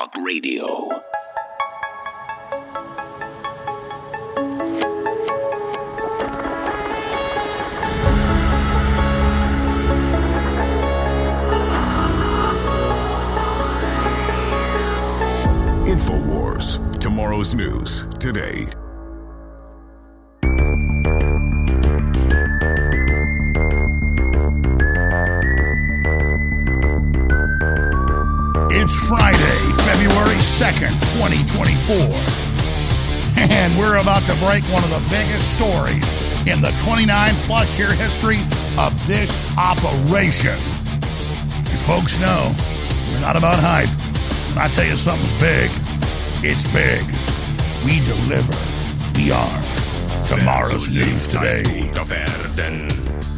Talk Radio. InfoWars. Tomorrow's news today. 2nd, 2024. And we're about to break one of the biggest stories in the 29 plus year history of this operation. You folks know we're not about hype. When I tell you something's big, it's big. We deliver. We are tomorrow's news today.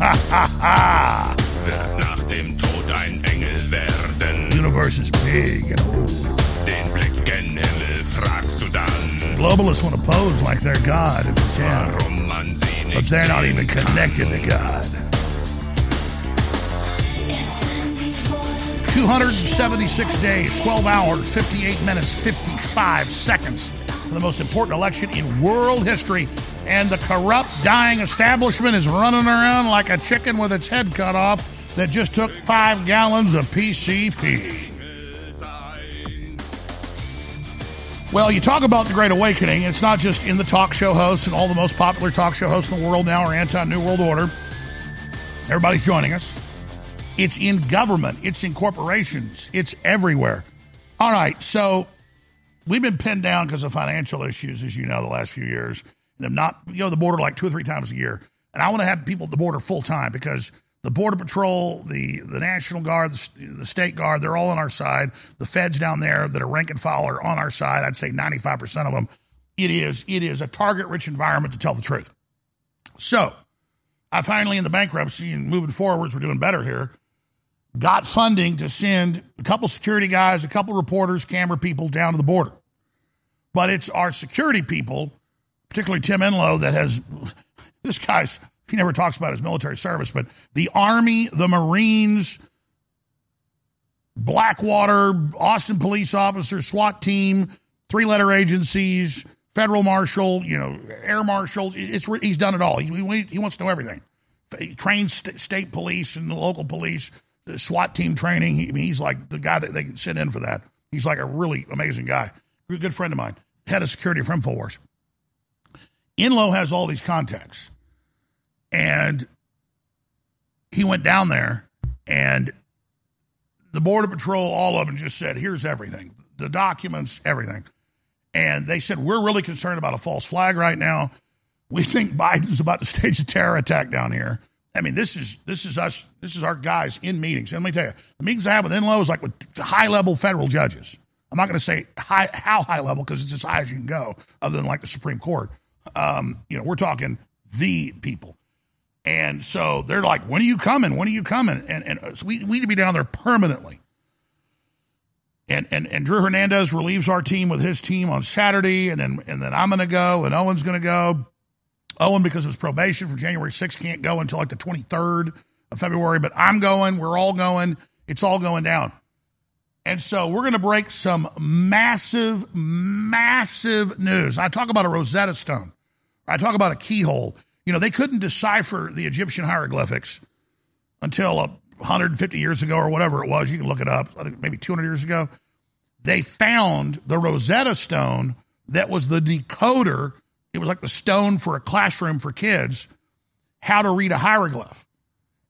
Ha ha ha! wird nach dem Tod ein Engel werden. Universe is big and old. Den Blick gen Himmel fragst du dann, Globalists want to pose like they're God and pretend, man sie nicht but they're not even connected to God. 276 days, 12 hours, 58 minutes, 55 seconds for the most important election in world history. And the corrupt, dying establishment is running around like a chicken with its head cut off that just took five gallons of PCP. Well, you talk about the Great Awakening. It's not just in the talk show hosts, and all the most popular talk show hosts in the world now are anti New World Order. Everybody's joining us. It's in government, it's in corporations, it's everywhere. All right, so we've been pinned down because of financial issues, as you know, the last few years, and have not you know the border like two or three times a year. And I want to have people at the border full time because the border patrol, the the National Guard, the, the state guard, they're all on our side. The feds down there that are rank and file are on our side. I'd say ninety five percent of them. It is it is a target rich environment to tell the truth. So I finally, in the bankruptcy and moving forwards, we're doing better here. Got funding to send a couple security guys, a couple reporters, camera people down to the border. But it's our security people, particularly Tim Enlow, that has this guy's. He never talks about his military service, but the Army, the Marines, Blackwater, Austin police officers, SWAT team, three letter agencies, federal marshal, you know, air marshals. It's he's done it all. He, he, wants to know everything. He trains st- state police and the local police, the SWAT team training. He, he's like the guy that they can send in for that. He's like a really amazing guy. Good friend of mine, head of security for InfoWars. Enlow has all these contacts, and he went down there and the border patrol all of them just said here's everything. The documents everything. And they said we're really concerned about a false flag right now. We think biden's about to stage a terror attack down here. I mean this is this is us this is our guys in meetings. And let me tell you the meetings i have with Enlow is like with high level federal judges. I'm not going to say high how high level because it's as high as you can go other than like the supreme court. Um, you know we're talking the people and so they're like, when are you coming? When are you coming? And, and uh, so we, we need to be down there permanently. And, and, and Drew Hernandez relieves our team with his team on Saturday. And then, and then I'm going to go and Owen's going to go. Owen, because of his probation from January 6th, can't go until like the 23rd of February. But I'm going. We're all going. It's all going down. And so we're going to break some massive, massive news. I talk about a Rosetta Stone. I talk about a keyhole. You know, they couldn't decipher the Egyptian hieroglyphics until uh, 150 years ago or whatever it was. You can look it up. I think maybe 200 years ago. They found the Rosetta Stone that was the decoder. It was like the stone for a classroom for kids, how to read a hieroglyph.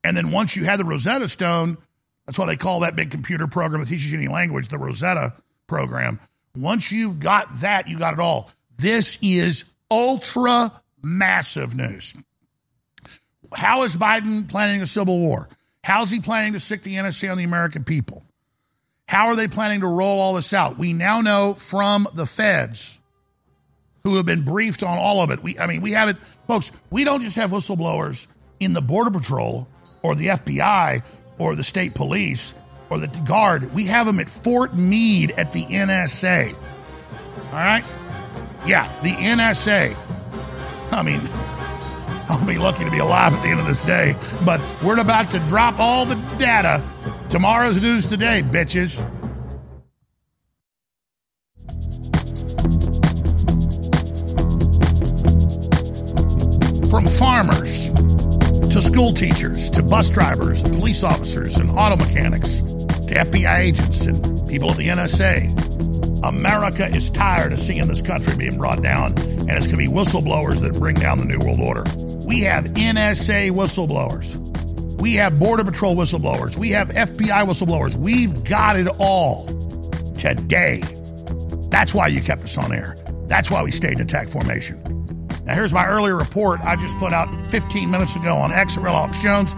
And then once you had the Rosetta Stone, that's why they call that big computer program that teaches you any language the Rosetta program. Once you've got that, you got it all. This is ultra massive news. How is Biden planning a civil war? How's he planning to sick the NSA on the American people? How are they planning to roll all this out? We now know from the feds who have been briefed on all of it. We, I mean, we have it, folks. We don't just have whistleblowers in the Border Patrol or the FBI or the state police or the Guard. We have them at Fort Meade at the NSA. All right? Yeah, the NSA. I mean, I'll be lucky to be alive at the end of this day. But we're about to drop all the data. Tomorrow's news today, bitches. From farmers to school teachers to bus drivers, police officers, and auto mechanics to FBI agents and people at the NSA America is tired of seeing this country being brought down, and it's going to be whistleblowers that bring down the New World Order. We have NSA whistleblowers. We have Border Patrol whistleblowers. We have FBI whistleblowers. We've got it all today. That's why you kept us on air. That's why we stayed in attack formation. Now, here's my earlier report I just put out 15 minutes ago on X at Real Jones.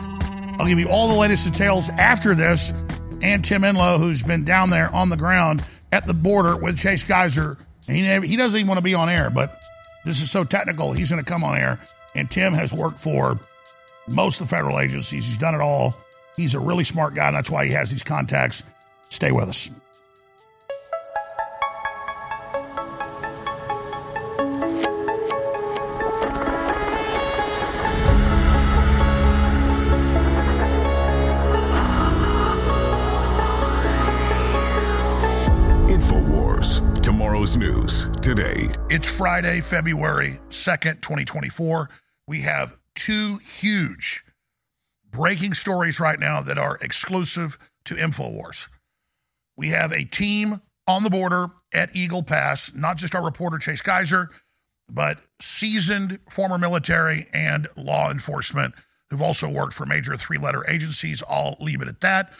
I'll give you all the latest details after this. And Tim Enlow, who's been down there on the ground at the border with Chase Geiser. And he, never, he doesn't even want to be on air, but this is so technical, he's going to come on air. And Tim has worked for most of the federal agencies. He's done it all. He's a really smart guy, and that's why he has these contacts. Stay with us. News today. It's Friday, February 2nd, 2024. We have two huge breaking stories right now that are exclusive to InfoWars. We have a team on the border at Eagle Pass, not just our reporter Chase Geiser, but seasoned former military and law enforcement who've also worked for major three letter agencies. I'll leave it at that,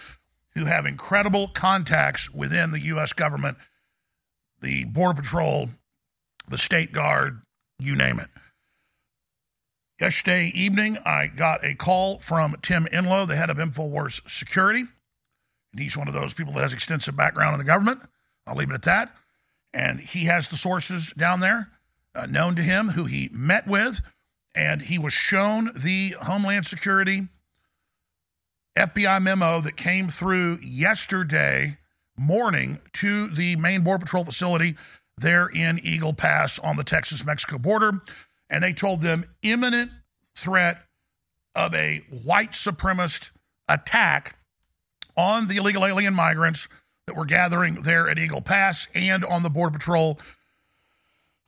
who have incredible contacts within the U.S. government, the Border Patrol, the State Guard, you name it. Yesterday evening, I got a call from Tim Enlow, the head of InfoWars Security. And he's one of those people that has extensive background in the government. I'll leave it at that. And he has the sources down there uh, known to him who he met with. And he was shown the Homeland Security FBI memo that came through yesterday morning to the main Border Patrol facility there in Eagle Pass on the Texas Mexico border and they told them imminent threat of a white supremacist attack on the illegal alien migrants that were gathering there at Eagle Pass and on the Border Patrol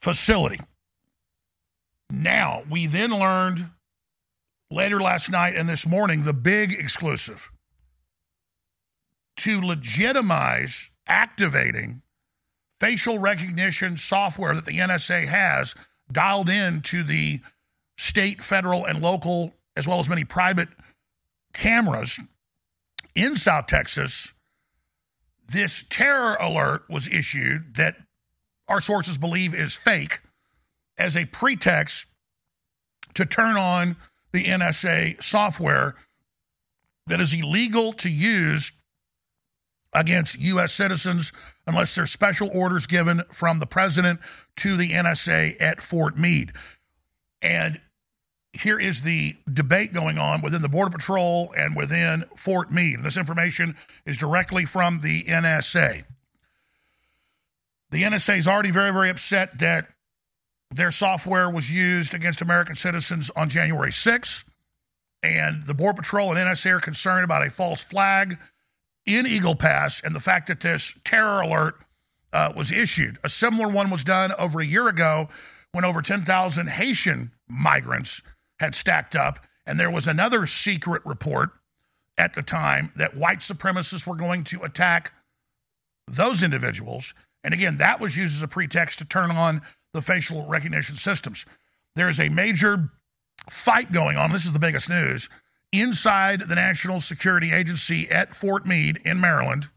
facility. Now, we then learned later last night and this morning the big exclusive to legitimize activating facial recognition software that the NSA has dialed in to the state, federal, and local, as well as many private cameras in South Texas, this terror alert was issued that our sources believe is fake as a pretext to turn on the NSA software that is illegal to use against U.S. citizens unless there's special orders given from the president to the NSA at Fort Meade. And here is the debate going on within the Border Patrol and within Fort Meade. This information is directly from the NSA. The NSA is already very, very upset that their software was used against American citizens on January 6th. And the Border Patrol and NSA are concerned about a false flag in Eagle Pass and the fact that this terror alert uh, was issued. A similar one was done over a year ago when over 10,000 Haitian migrants had stacked up. And there was another secret report at the time that white supremacists were going to attack those individuals. And again, that was used as a pretext to turn on the facial recognition systems. There is a major fight going on. This is the biggest news inside the National Security Agency at Fort Meade in Maryland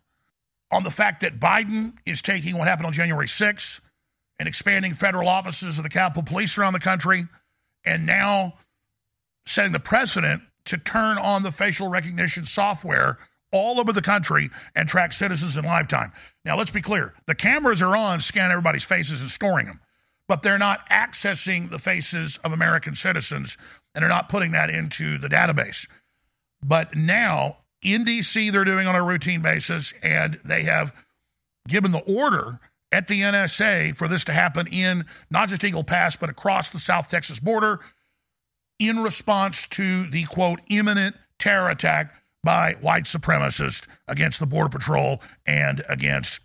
on the fact that Biden is taking what happened on January 6th and expanding federal offices of the Capitol Police around the country, and now setting the precedent to turn on the facial recognition software all over the country and track citizens in lifetime. Now, let's be clear the cameras are on, scanning everybody's faces and storing them, but they're not accessing the faces of American citizens and are not putting that into the database. But now in DC, they're doing on a routine basis, and they have given the order at the NSA for this to happen in not just Eagle Pass, but across the South Texas border in response to the quote imminent terror attack by white supremacists against the Border Patrol and against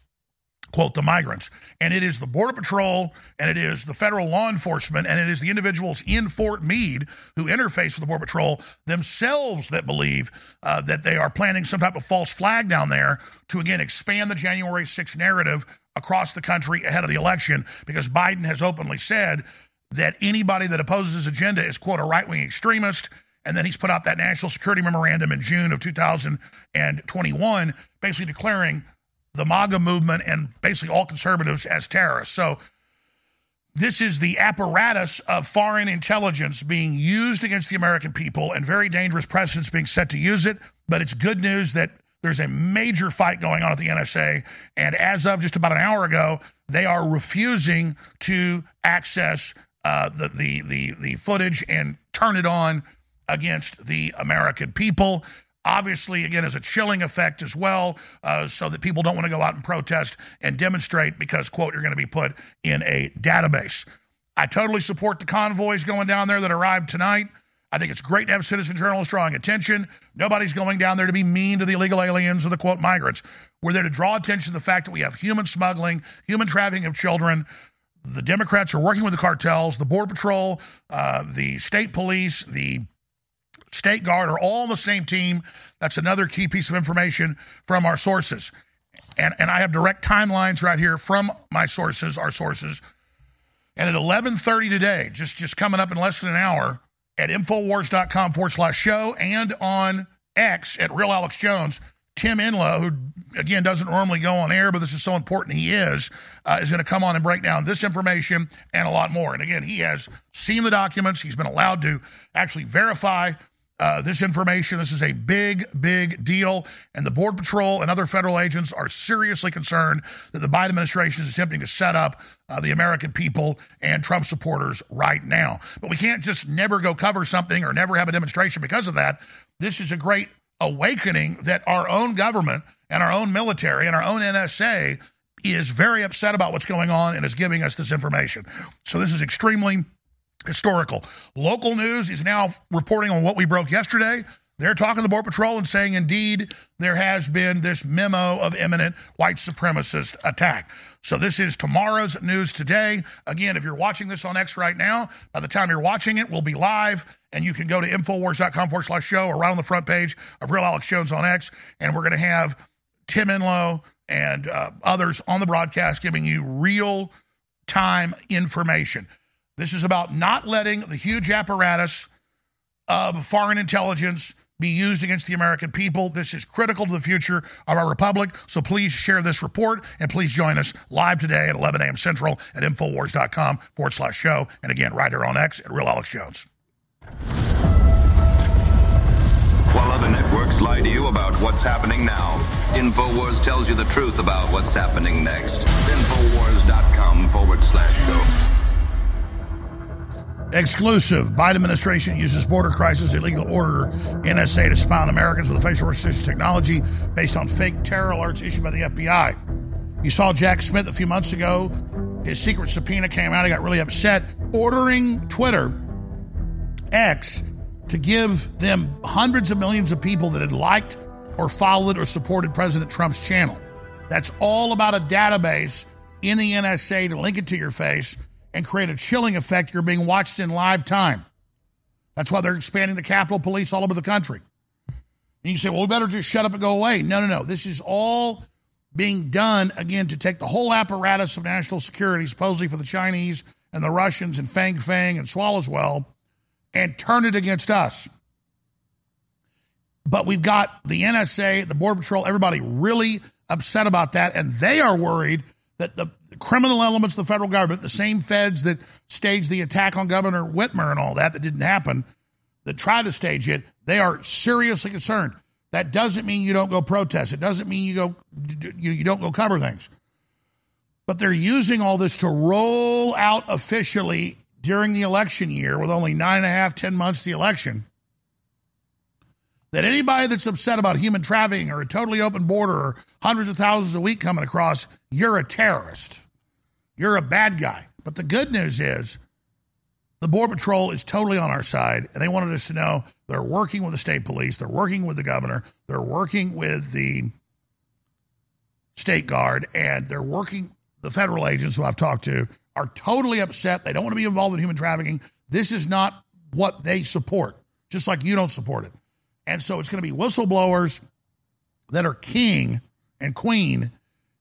quote, the migrants. And it is the Border Patrol and it is the federal law enforcement and it is the individuals in Fort Meade who interface with the Border Patrol themselves that believe uh, that they are planning some type of false flag down there to, again, expand the January 6th narrative across the country ahead of the election because Biden has openly said that anybody that opposes his agenda is, quote, a right wing extremist. And then he's put out that national security memorandum in June of 2021, basically declaring the MAGA movement and basically all conservatives as terrorists. So this is the apparatus of foreign intelligence being used against the American people and very dangerous precedents being set to use it. But it's good news that there's a major fight going on at the NSA. And as of just about an hour ago, they are refusing to access uh, the, the, the, the footage and turn it on against the American people obviously, again, as a chilling effect as well, uh, so that people don't want to go out and protest and demonstrate because, quote, you're going to be put in a database. I totally support the convoys going down there that arrived tonight. I think it's great to have citizen journalists drawing attention. Nobody's going down there to be mean to the illegal aliens or the quote migrants. We're there to draw attention to the fact that we have human smuggling, human trafficking of children. The Democrats are working with the cartels, the Border Patrol, uh, the state police, the State Guard are all on the same team. That's another key piece of information from our sources. And, and I have direct timelines right here from my sources, our sources. And at 11:30 today, just just coming up in less than an hour, at Infowars.com forward slash show and on X at Real Alex Jones, Tim Enlow, who again doesn't normally go on air, but this is so important he is, uh, is going to come on and break down this information and a lot more. And again, he has seen the documents. He's been allowed to actually verify uh, this information. This is a big, big deal. And the Border Patrol and other federal agents are seriously concerned that the Biden administration is attempting to set up uh, the American people and Trump supporters right now. But we can't just never go cover something or never have a demonstration because of that. This is a great awakening that our own government and our own military and our own NSA is very upset about what's going on and is giving us this information. So this is extremely historical. Local news is now reporting on what we broke yesterday. They're talking to the Border Patrol and saying, indeed, there has been this memo of imminent white supremacist attack. So, this is tomorrow's news today. Again, if you're watching this on X right now, by the time you're watching it, we'll be live, and you can go to Infowars.com forward slash show or right on the front page of Real Alex Jones on X, and we're going to have Tim Enlow and uh, others on the broadcast giving you real time information. This is about not letting the huge apparatus of foreign intelligence be used against the American people. This is critical to the future of our republic. So please share this report and please join us live today at 11 a.m. Central at Infowars.com forward slash show. And again, right here on X at Real Alex Jones. While other networks lie to you about what's happening now, InfoWars tells you the truth about what's happening next. Infowars.com forward slash show. Exclusive. Biden administration uses border crisis illegal order NSA to spy on Americans with facial recognition technology based on fake terror alerts issued by the FBI. You saw Jack Smith a few months ago. His secret subpoena came out. He got really upset, ordering Twitter, X, to give them hundreds of millions of people that had liked or followed or supported President Trump's channel. That's all about a database in the NSA to link it to your face and create a chilling effect. You're being watched in live time. That's why they're expanding the Capitol Police all over the country. And you say, well, we better just shut up and go away. No, no, no. This is all being done, again, to take the whole apparatus of national security, supposedly for the Chinese and the Russians and Fang Fang and Swallowswell, and turn it against us. But we've got the NSA, the Border Patrol, everybody really upset about that, and they are worried that the, criminal elements of the federal government, the same feds that staged the attack on Governor Whitmer and all that, that didn't happen, that tried to stage it, they are seriously concerned. That doesn't mean you don't go protest. It doesn't mean you go you, you don't go cover things. But they're using all this to roll out officially during the election year with only nine and a half, ten months to the election. That anybody that's upset about human trafficking or a totally open border or hundreds of thousands a week coming across, you're a terrorist. You're a bad guy. But the good news is the Border Patrol is totally on our side, and they wanted us to know they're working with the state police, they're working with the governor, they're working with the State Guard, and they're working. The federal agents who I've talked to are totally upset. They don't want to be involved in human trafficking. This is not what they support, just like you don't support it. And so it's going to be whistleblowers that are king and queen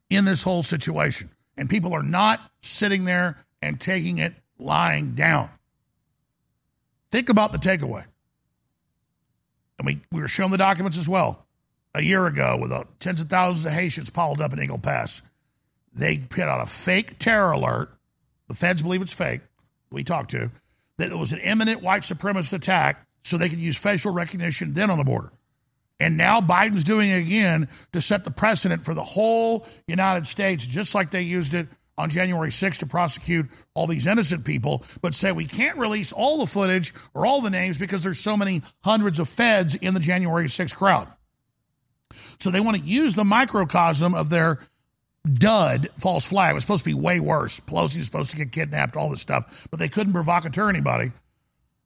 in this whole situation. And people are not sitting there and taking it lying down. Think about the takeaway. And we, we were shown the documents as well a year ago with uh, tens of thousands of Haitians piled up in Eagle Pass. They put out a fake terror alert. The feds believe it's fake. We talked to that it was an imminent white supremacist attack so they could use facial recognition then on the border. And now Biden's doing it again to set the precedent for the whole United States, just like they used it on January 6th to prosecute all these innocent people, but say we can't release all the footage or all the names because there's so many hundreds of feds in the January 6th crowd. So they want to use the microcosm of their dud false flag. It was supposed to be way worse. Pelosi was supposed to get kidnapped, all this stuff, but they couldn't provocateur anybody.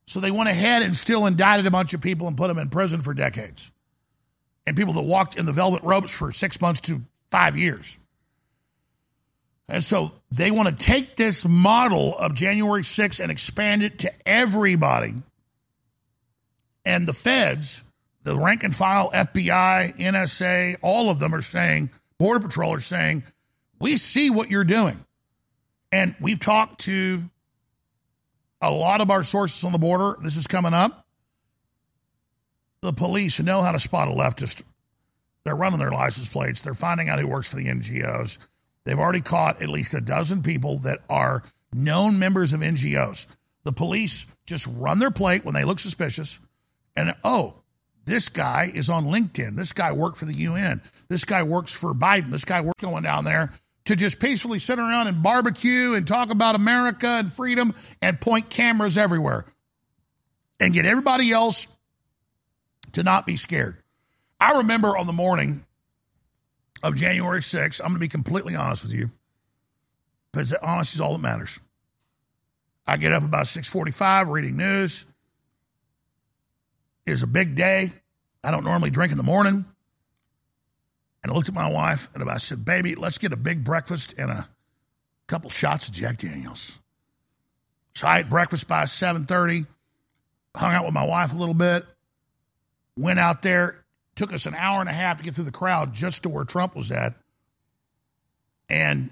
So they went ahead and still indicted a bunch of people and put them in prison for decades. And people that walked in the velvet ropes for six months to five years. And so they want to take this model of January 6th and expand it to everybody. And the feds, the rank and file FBI, NSA, all of them are saying, Border Patrol are saying, we see what you're doing. And we've talked to a lot of our sources on the border. This is coming up. The police know how to spot a leftist. They're running their license plates. They're finding out who works for the NGOs. They've already caught at least a dozen people that are known members of NGOs. The police just run their plate when they look suspicious, and oh, this guy is on LinkedIn. This guy worked for the UN. This guy works for Biden. This guy works going down there to just peacefully sit around and barbecue and talk about America and freedom and point cameras everywhere and get everybody else to not be scared. I remember on the morning of January 6th, I'm going to be completely honest with you, because honesty is all that matters. I get up about 6:45 reading news. It was a big day. I don't normally drink in the morning. And I looked at my wife and I said, "Baby, let's get a big breakfast and a couple shots of Jack Daniels." So I ate breakfast by 7:30. Hung out with my wife a little bit. Went out there Took us an hour and a half to get through the crowd just to where Trump was at. And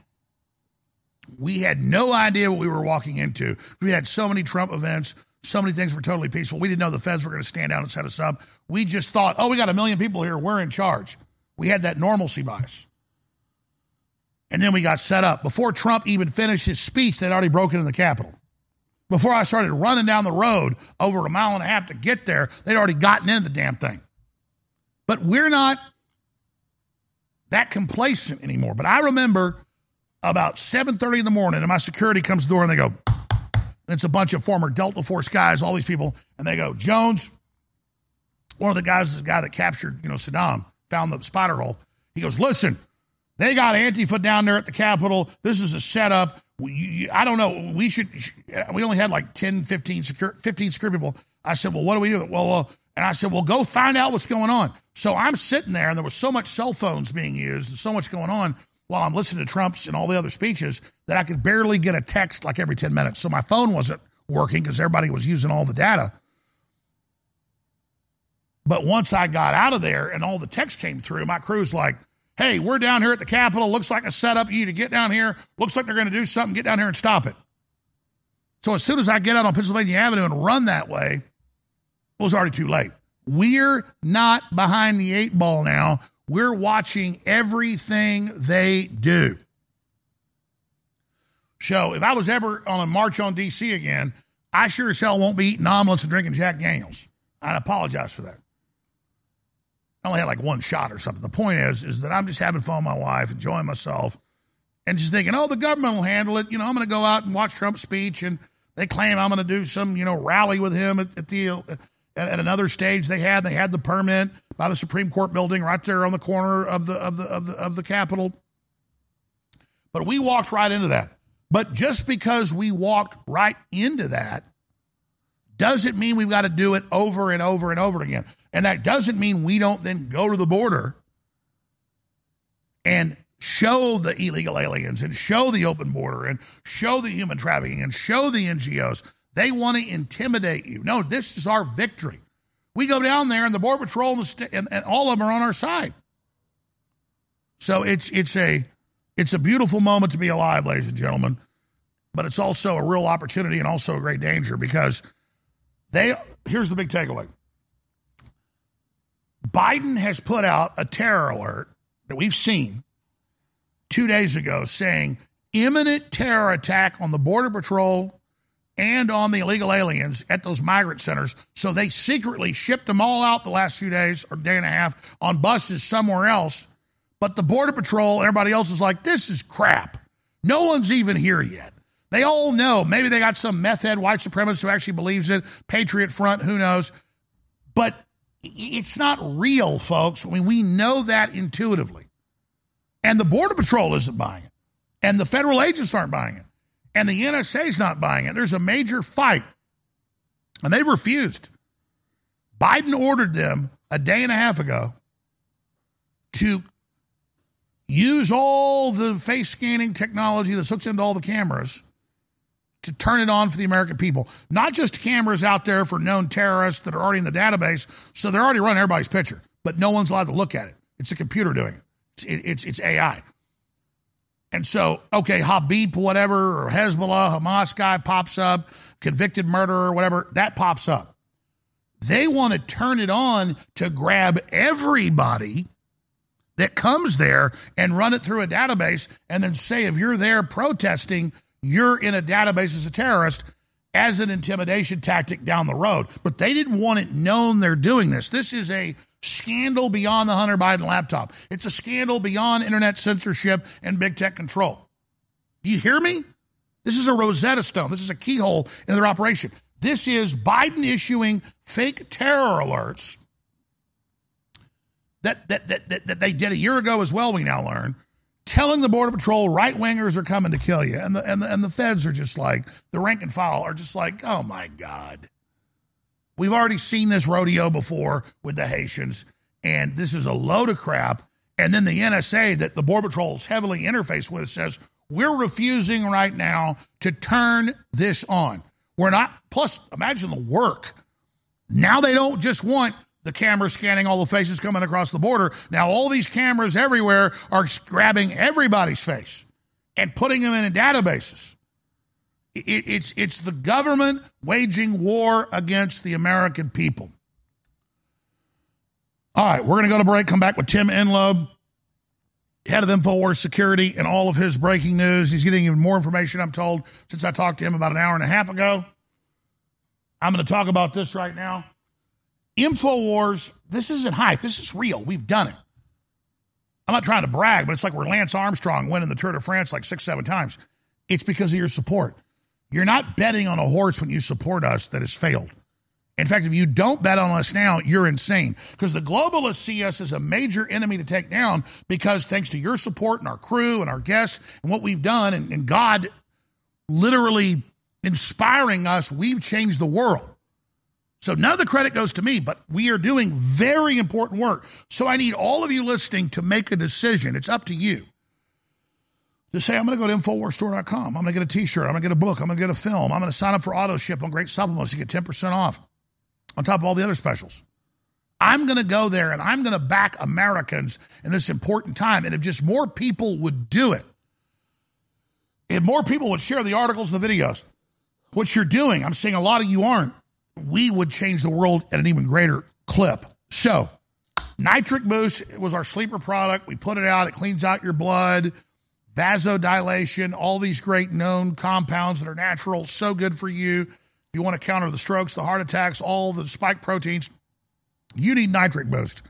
we had no idea what we were walking into. We had so many Trump events, so many things were totally peaceful. We didn't know the feds were going to stand down and set us up. We just thought, oh, we got a million people here. We're in charge. We had that normalcy bias. And then we got set up. Before Trump even finished his speech, they'd already broken in the Capitol. Before I started running down the road over a mile and a half to get there, they'd already gotten into the damn thing. But we're not that complacent anymore. But I remember about 7:30 in the morning, and my security comes to the door, and they go, and it's a bunch of former Delta Force guys, all these people, and they go, Jones, one of the guys is the guy that captured, you know, Saddam, found the spider hole. He goes, listen, they got Antifa down there at the Capitol. This is a setup. I don't know. We should. We only had like 10, 15 secure, 15 security people. I said, well, what do we do? Well, uh, and I said, well, go find out what's going on. So I'm sitting there, and there was so much cell phones being used and so much going on while I'm listening to Trump's and all the other speeches that I could barely get a text like every 10 minutes. So my phone wasn't working because everybody was using all the data. But once I got out of there and all the text came through, my crew's like, hey, we're down here at the Capitol. Looks like a setup. You to get down here. Looks like they're going to do something. Get down here and stop it. So as soon as I get out on Pennsylvania Avenue and run that way, it was already too late. We're not behind the eight ball now. We're watching everything they do. So if I was ever on a march on DC again, I sure as hell won't be eating omelets and drinking Jack Daniels. I'd apologize for that. I only had like one shot or something. The point is, is that I'm just having fun with my wife, enjoying myself, and just thinking, oh, the government will handle it. You know, I'm going to go out and watch Trump's speech, and they claim I'm going to do some, you know, rally with him at, at the uh, at, at another stage they had. They had the permit by the Supreme Court building right there on the corner of the of the of the of the Capitol. But we walked right into that. But just because we walked right into that doesn't mean we've got to do it over and over and over again. And that doesn't mean we don't then go to the border and show the illegal aliens and show the open border and show the human trafficking and show the NGOs. They want to intimidate you. No, this is our victory. We go down there and the Border Patrol and, st- and, and all of them are on our side. So it's it's a it's a beautiful moment to be alive, ladies and gentlemen, but it's also a real opportunity and also a great danger because they here's the big takeaway. Biden has put out a terror alert that we've seen two days ago saying imminent terror attack on the Border Patrol and on the illegal aliens at those migrant centers. So they secretly shipped them all out the last few days or day and a half on buses somewhere else. But the Border Patrol, everybody else is like, this is crap. No one's even here yet. They all know. Maybe they got some meth head white supremacist who actually believes it, Patriot Front, who knows. But it's not real, folks. I mean, we know that intuitively. And the Border Patrol isn't buying it. And the federal agents aren't buying it. And the NSA is not buying it. There's a major fight. And they refused. Biden ordered them a day and a half ago to use all the face scanning technology that's hooked into all the cameras to turn it on for the American people. Not just cameras out there for known terrorists that are already in the database, so they're already running everybody's picture, but no one's allowed to look at it. It's a computer doing it. It's, it's, it's AI. And so, okay, Habib, whatever, or Hezbollah, Hamas guy pops up, convicted murderer, whatever, that pops up. They want to turn it on to grab everybody that comes there and run it through a database and then say, if you're there protesting, you're in a database as a terrorist as an intimidation tactic down the road. But they didn't want it known they're doing this. This is a scandal beyond the Hunter Biden laptop. It's a scandal beyond internet censorship and big tech control. Do you hear me? This is a Rosetta Stone. This is a keyhole in their operation. This is Biden issuing fake terror alerts that, that, that, that, that they did a year ago as well, we now learn, telling the Border Patrol right wingers are coming to kill you. And the, and, the, and the feds are just like, the rank and file are just like, oh my God. We've already seen this rodeo before with the Haitians, and this is a load of crap. And then the NSA that the Border Patrol is heavily interfaced with says, we're refusing right now to turn this on. We're not, plus, imagine the work. Now they don't just want the camera scanning all the faces coming across the border. Now all these cameras everywhere are grabbing everybody's face and putting them in databases. It, it's, it's the government waging war against the American people. All right, we're going to go to break, come back with Tim Enlow, head of InfoWars Security, and all of his breaking news. He's getting even more information, I'm told, since I talked to him about an hour and a half ago. I'm going to talk about this right now. InfoWars, this isn't hype. This is real. We've done it. I'm not trying to brag, but it's like we're Lance Armstrong winning the Tour de France like six, seven times. It's because of your support. You're not betting on a horse when you support us that has failed. In fact, if you don't bet on us now, you're insane because the globalists see us as a major enemy to take down because thanks to your support and our crew and our guests and what we've done and, and God literally inspiring us, we've changed the world. So none of the credit goes to me, but we are doing very important work. So I need all of you listening to make a decision. It's up to you to say, I'm going to go to InfoWarsStore.com. I'm going to get a t shirt. I'm going to get a book. I'm going to get a film. I'm going to sign up for auto ship on great supplements to get 10% off on top of all the other specials. I'm going to go there and I'm going to back Americans in this important time. And if just more people would do it, if more people would share the articles and the videos, what you're doing, I'm saying a lot of you aren't, we would change the world at an even greater clip. So, Nitric Boost was our sleeper product. We put it out, it cleans out your blood vasodilation, all these great known compounds that are natural, so good for you. If you want to counter the strokes, the heart attacks, all the spike proteins, you need nitric boost.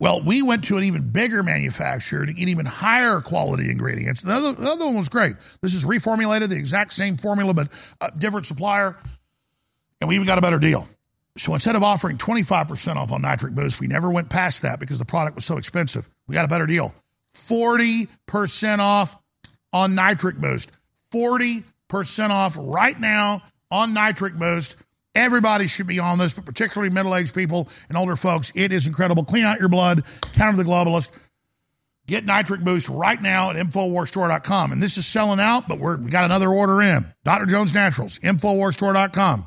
Well, we went to an even bigger manufacturer to get even higher quality ingredients. The other, the other one was great. This is reformulated, the exact same formula, but a different supplier. And we even got a better deal. So instead of offering 25% off on Nitric Boost, we never went past that because the product was so expensive. We got a better deal. 40% off on Nitric Boost. 40% off right now on Nitric Boost. Everybody should be on this, but particularly middle aged people and older folks. It is incredible. Clean out your blood, counter the globalist. Get Nitric Boost right now at InfoWarsStore.com. And this is selling out, but we're, we got another order in. Dr. Jones Naturals, InfoWarsStore.com.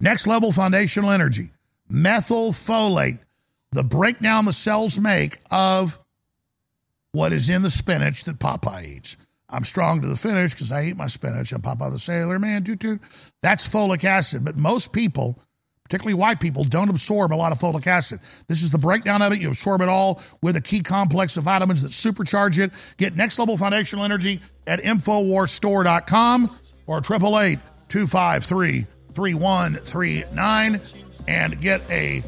Next level foundational energy, methylfolate, the breakdown the cells make of what is in the spinach that Popeye eats. I'm strong to the finish because I eat my spinach and Popeye the Sailor Man, toot toot. That's folic acid. But most people particularly white people, don't absorb a lot of folic acid. This is the breakdown of it. You absorb it all with a key complex of vitamins that supercharge it. Get next level foundational energy at InfoWarsStore.com or 888 253 3139 and get a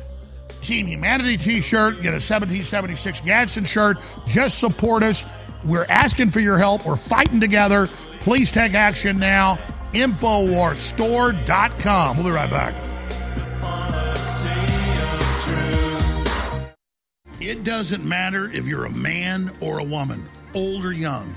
Team Humanity t shirt, get a 1776 Gadsden shirt. Just support us. We're asking for your help. We're fighting together. Please take action now. InfoWarsStore.com. We'll be right back. It doesn't matter if you're a man or a woman, old or young.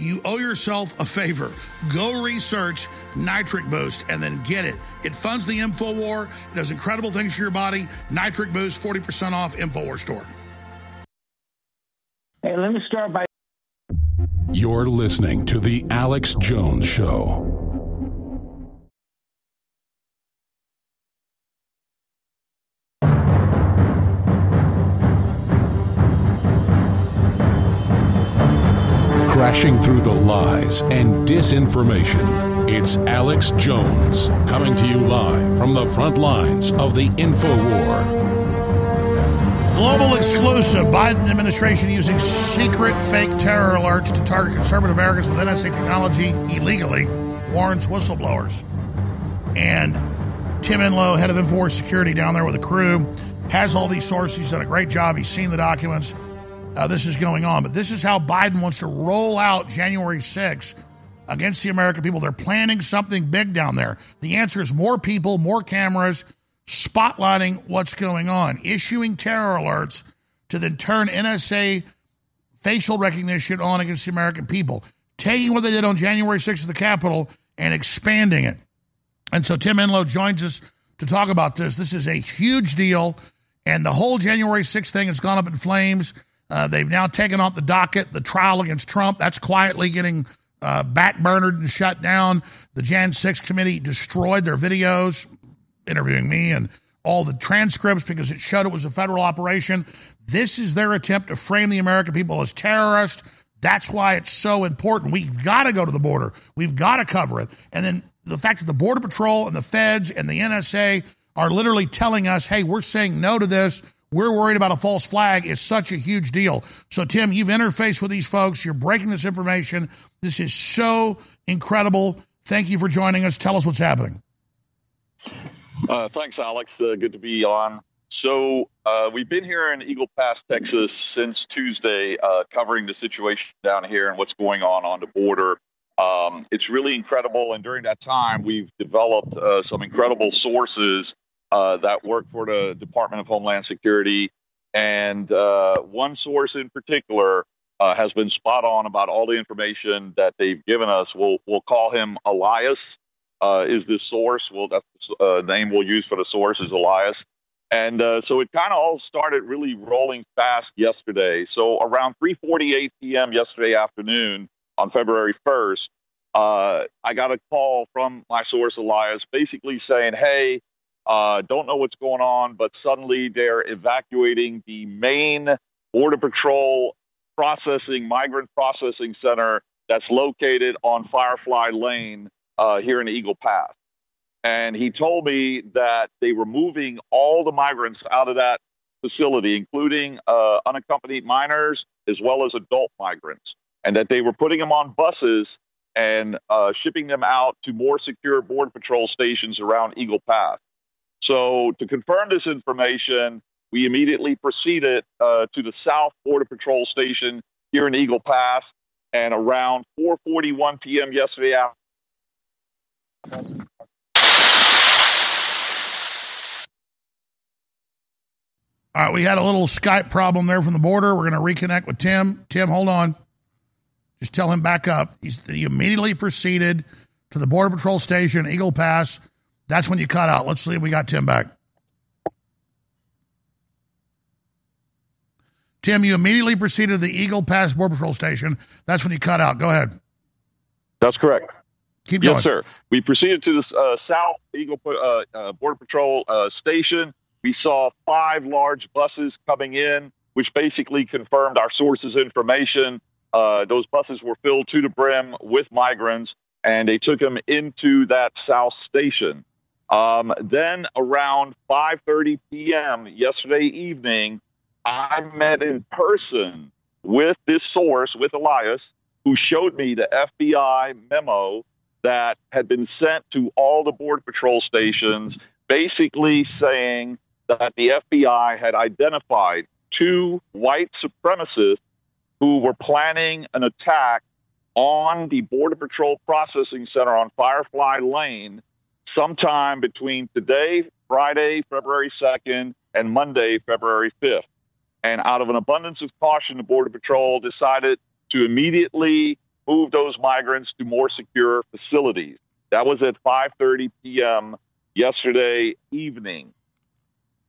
you owe yourself a favor. Go research Nitric Boost and then get it. It funds the InfoWar, it does incredible things for your body. Nitric Boost, 40% off, InfoWar store. Hey, let me start by. You're listening to The Alex Jones Show. Crashing through the lies and disinformation. It's Alex Jones coming to you live from the front lines of the info war. Global exclusive Biden administration using secret fake terror alerts to target conservative Americans with NSA technology illegally, warns whistleblowers. And Tim Enlow, head of InfoWars Security, down there with the crew, has all these sources. He's done a great job. He's seen the documents uh, this is going on. But this is how Biden wants to roll out January 6th against the American people. They're planning something big down there. The answer is more people, more cameras, spotlighting what's going on, issuing terror alerts to then turn NSA facial recognition on against the American people, taking what they did on January 6th at the Capitol and expanding it. And so Tim Enlow joins us to talk about this. This is a huge deal, and the whole January 6th thing has gone up in flames. Uh, they've now taken off the docket the trial against Trump. That's quietly getting uh, backburnered and shut down. The Jan 6 committee destroyed their videos interviewing me and all the transcripts because it showed it was a federal operation. This is their attempt to frame the American people as terrorists. That's why it's so important. We've got to go to the border. We've got to cover it. And then the fact that the Border Patrol and the feds and the NSA are literally telling us, hey, we're saying no to this we're worried about a false flag is such a huge deal. So, Tim, you've interfaced with these folks. You're breaking this information. This is so incredible. Thank you for joining us. Tell us what's happening. Uh, thanks, Alex. Uh, good to be on. So, uh, we've been here in Eagle Pass, Texas since Tuesday, uh, covering the situation down here and what's going on on the border. Um, it's really incredible. And during that time, we've developed uh, some incredible sources uh, that work for the Department of Homeland Security. And uh, one source in particular uh, has been spot on about all the information that they've given us. We'll, we'll call him Elias, uh, is this source. Well, that's the uh, name we'll use for the source is Elias. And so it kind of all started really rolling fast yesterday. So around 3:48 p.m. yesterday afternoon on February 1st, I got a call from my source Elias, basically saying, "Hey, uh, don't know what's going on, but suddenly they're evacuating the main Border Patrol processing, migrant processing center that's located on Firefly Lane uh, here in Eagle Pass. And he told me that they were moving all the migrants out of that facility, including uh, unaccompanied minors as well as adult migrants, and that they were putting them on buses and uh, shipping them out to more secure Border Patrol stations around Eagle Pass. So, to confirm this information, we immediately proceeded uh, to the South Border Patrol station here in Eagle Pass, and around 4:41 p.m. yesterday afternoon. All right, we had a little Skype problem there from the border. We're going to reconnect with Tim. Tim, hold on. Just tell him back up. He's, he immediately proceeded to the Border Patrol station, Eagle Pass. That's when you cut out. Let's see if we got Tim back. Tim, you immediately proceeded to the Eagle Pass Border Patrol station. That's when you cut out. Go ahead. That's correct. Keep going. Yes, sir. We proceeded to the uh, South Eagle uh, uh, Border Patrol uh, station. We saw five large buses coming in, which basically confirmed our sources' information. Uh, those buses were filled to the brim with migrants, and they took them into that South station. Um, then around 5:30 p.m. yesterday evening, I met in person with this source, with Elias, who showed me the FBI memo that had been sent to all the Border Patrol stations, basically saying that the FBI had identified two white supremacists who were planning an attack on the Border Patrol Processing Center on Firefly Lane sometime between today, Friday, February 2nd, and Monday, February 5th. And out of an abundance of caution, the Border Patrol decided to immediately move those migrants to more secure facilities. That was at 5:30 p.m. yesterday evening.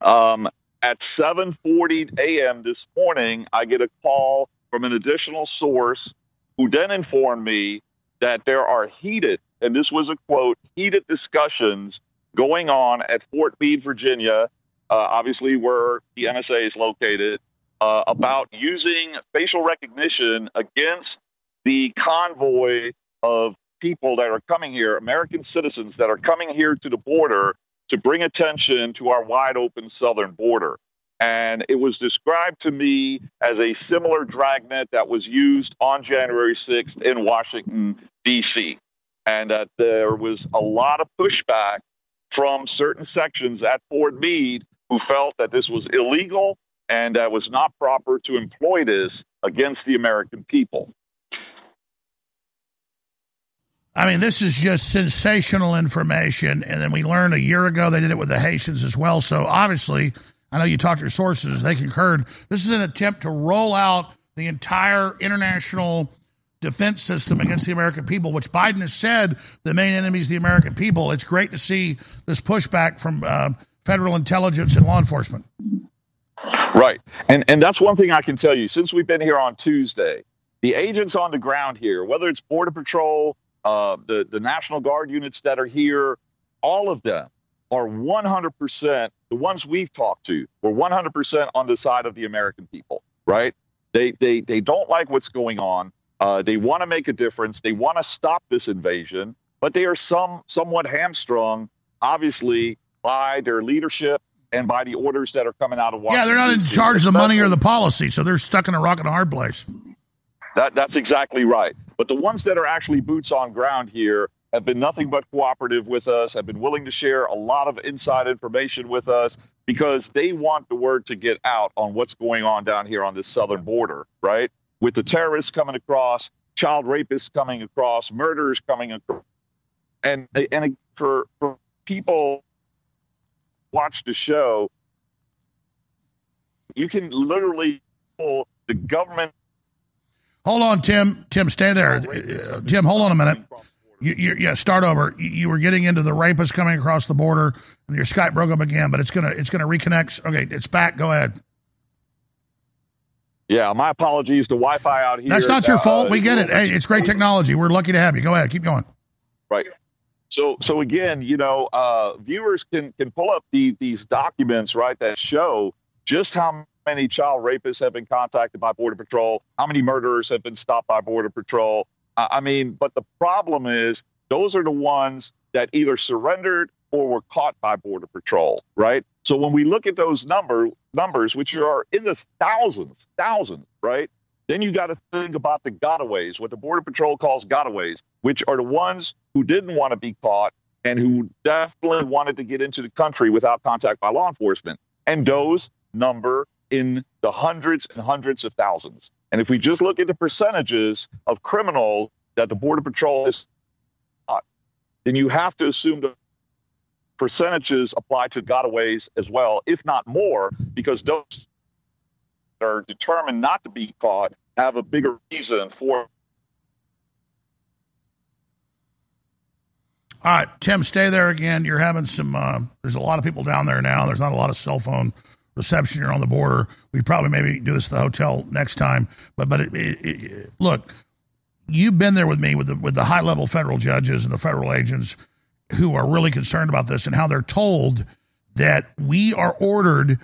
Um, at 7:40 a.m. this morning, I get a call from an additional source who then informed me that there are heated, and this was a quote, heated discussions going on at Fort Meade, Virginia, uh, obviously where the NSA is located, uh, about using facial recognition against the convoy of people that are coming here, American citizens that are coming here to the border to bring attention to our wide open southern border. And it was described to me as a similar dragnet that was used on January 6th in Washington, D.C. And that there was a lot of pushback from certain sections at Fort Meade who felt that this was illegal and that was not proper to employ this against the American people. I mean, this is just sensational information. And then we learned a year ago they did it with the Haitians as well. So obviously, I know you talked to your sources, they concurred. This is an attempt to roll out the entire international defense system against the American people, which Biden has said the main enemy is the American people. It's great to see this pushback from uh, federal intelligence and law enforcement. Right. And and that's one thing I can tell you. Since we've been here on Tuesday, the agents on the ground here, whether it's Border Patrol, uh, the, the National Guard units that are here, all of them are 100%, the ones we've talked to, were 100% on the side of the American people, right? They, they, they don't like what's going on. Uh, they want to make a difference. They want to stop this invasion, but they are some somewhat hamstrung, obviously, by their leadership and by the orders that are coming out of Washington. Yeah, they're not in charge of the money or the policy, so they're stuck in a rock and a hard place. That, that's exactly right. But the ones that are actually boots on ground here have been nothing but cooperative with us, have been willing to share a lot of inside information with us because they want the word to get out on what's going on down here on this southern border, right? With the terrorists coming across, child rapists coming across, murderers coming across. And, and for, for people watch the show, you can literally pull the government Hold on, Tim. Tim, stay there. Tim, hold on a minute. You, you, yeah, start over. You, you, were getting into the rapists coming across the border, and your Skype broke up again. But it's gonna it's gonna reconnect. Okay, it's back. Go ahead. Yeah, my apologies. The Wi-Fi out here. That's not your uh, fault. We get it. Hey, it's great technology. We're lucky to have you. Go ahead. Keep going. Right. So, so again, you know, uh, viewers can can pull up the, these documents, right, that show just how many child rapists have been contacted by Border Patrol? How many murderers have been stopped by Border Patrol? I mean, but the problem is those are the ones that either surrendered or were caught by Border Patrol, right? So when we look at those number numbers, which are in the thousands, thousands, right? Then you got to think about the gotaways, what the Border Patrol calls gotaways, which are the ones who didn't want to be caught and who definitely wanted to get into the country without contact by law enforcement. And those number in the hundreds and hundreds of thousands. And if we just look at the percentages of criminals that the Border Patrol is, caught, then you have to assume the percentages apply to gotaways as well, if not more, because those that are determined not to be caught have a bigger reason for. All right, Tim, stay there again. You're having some. Uh, there's a lot of people down there now. There's not a lot of cell phone reception here on the border. We probably maybe do this at the hotel next time. But but it, it, it, look, you've been there with me with the with the high level federal judges and the federal agents who are really concerned about this and how they're told that we are ordered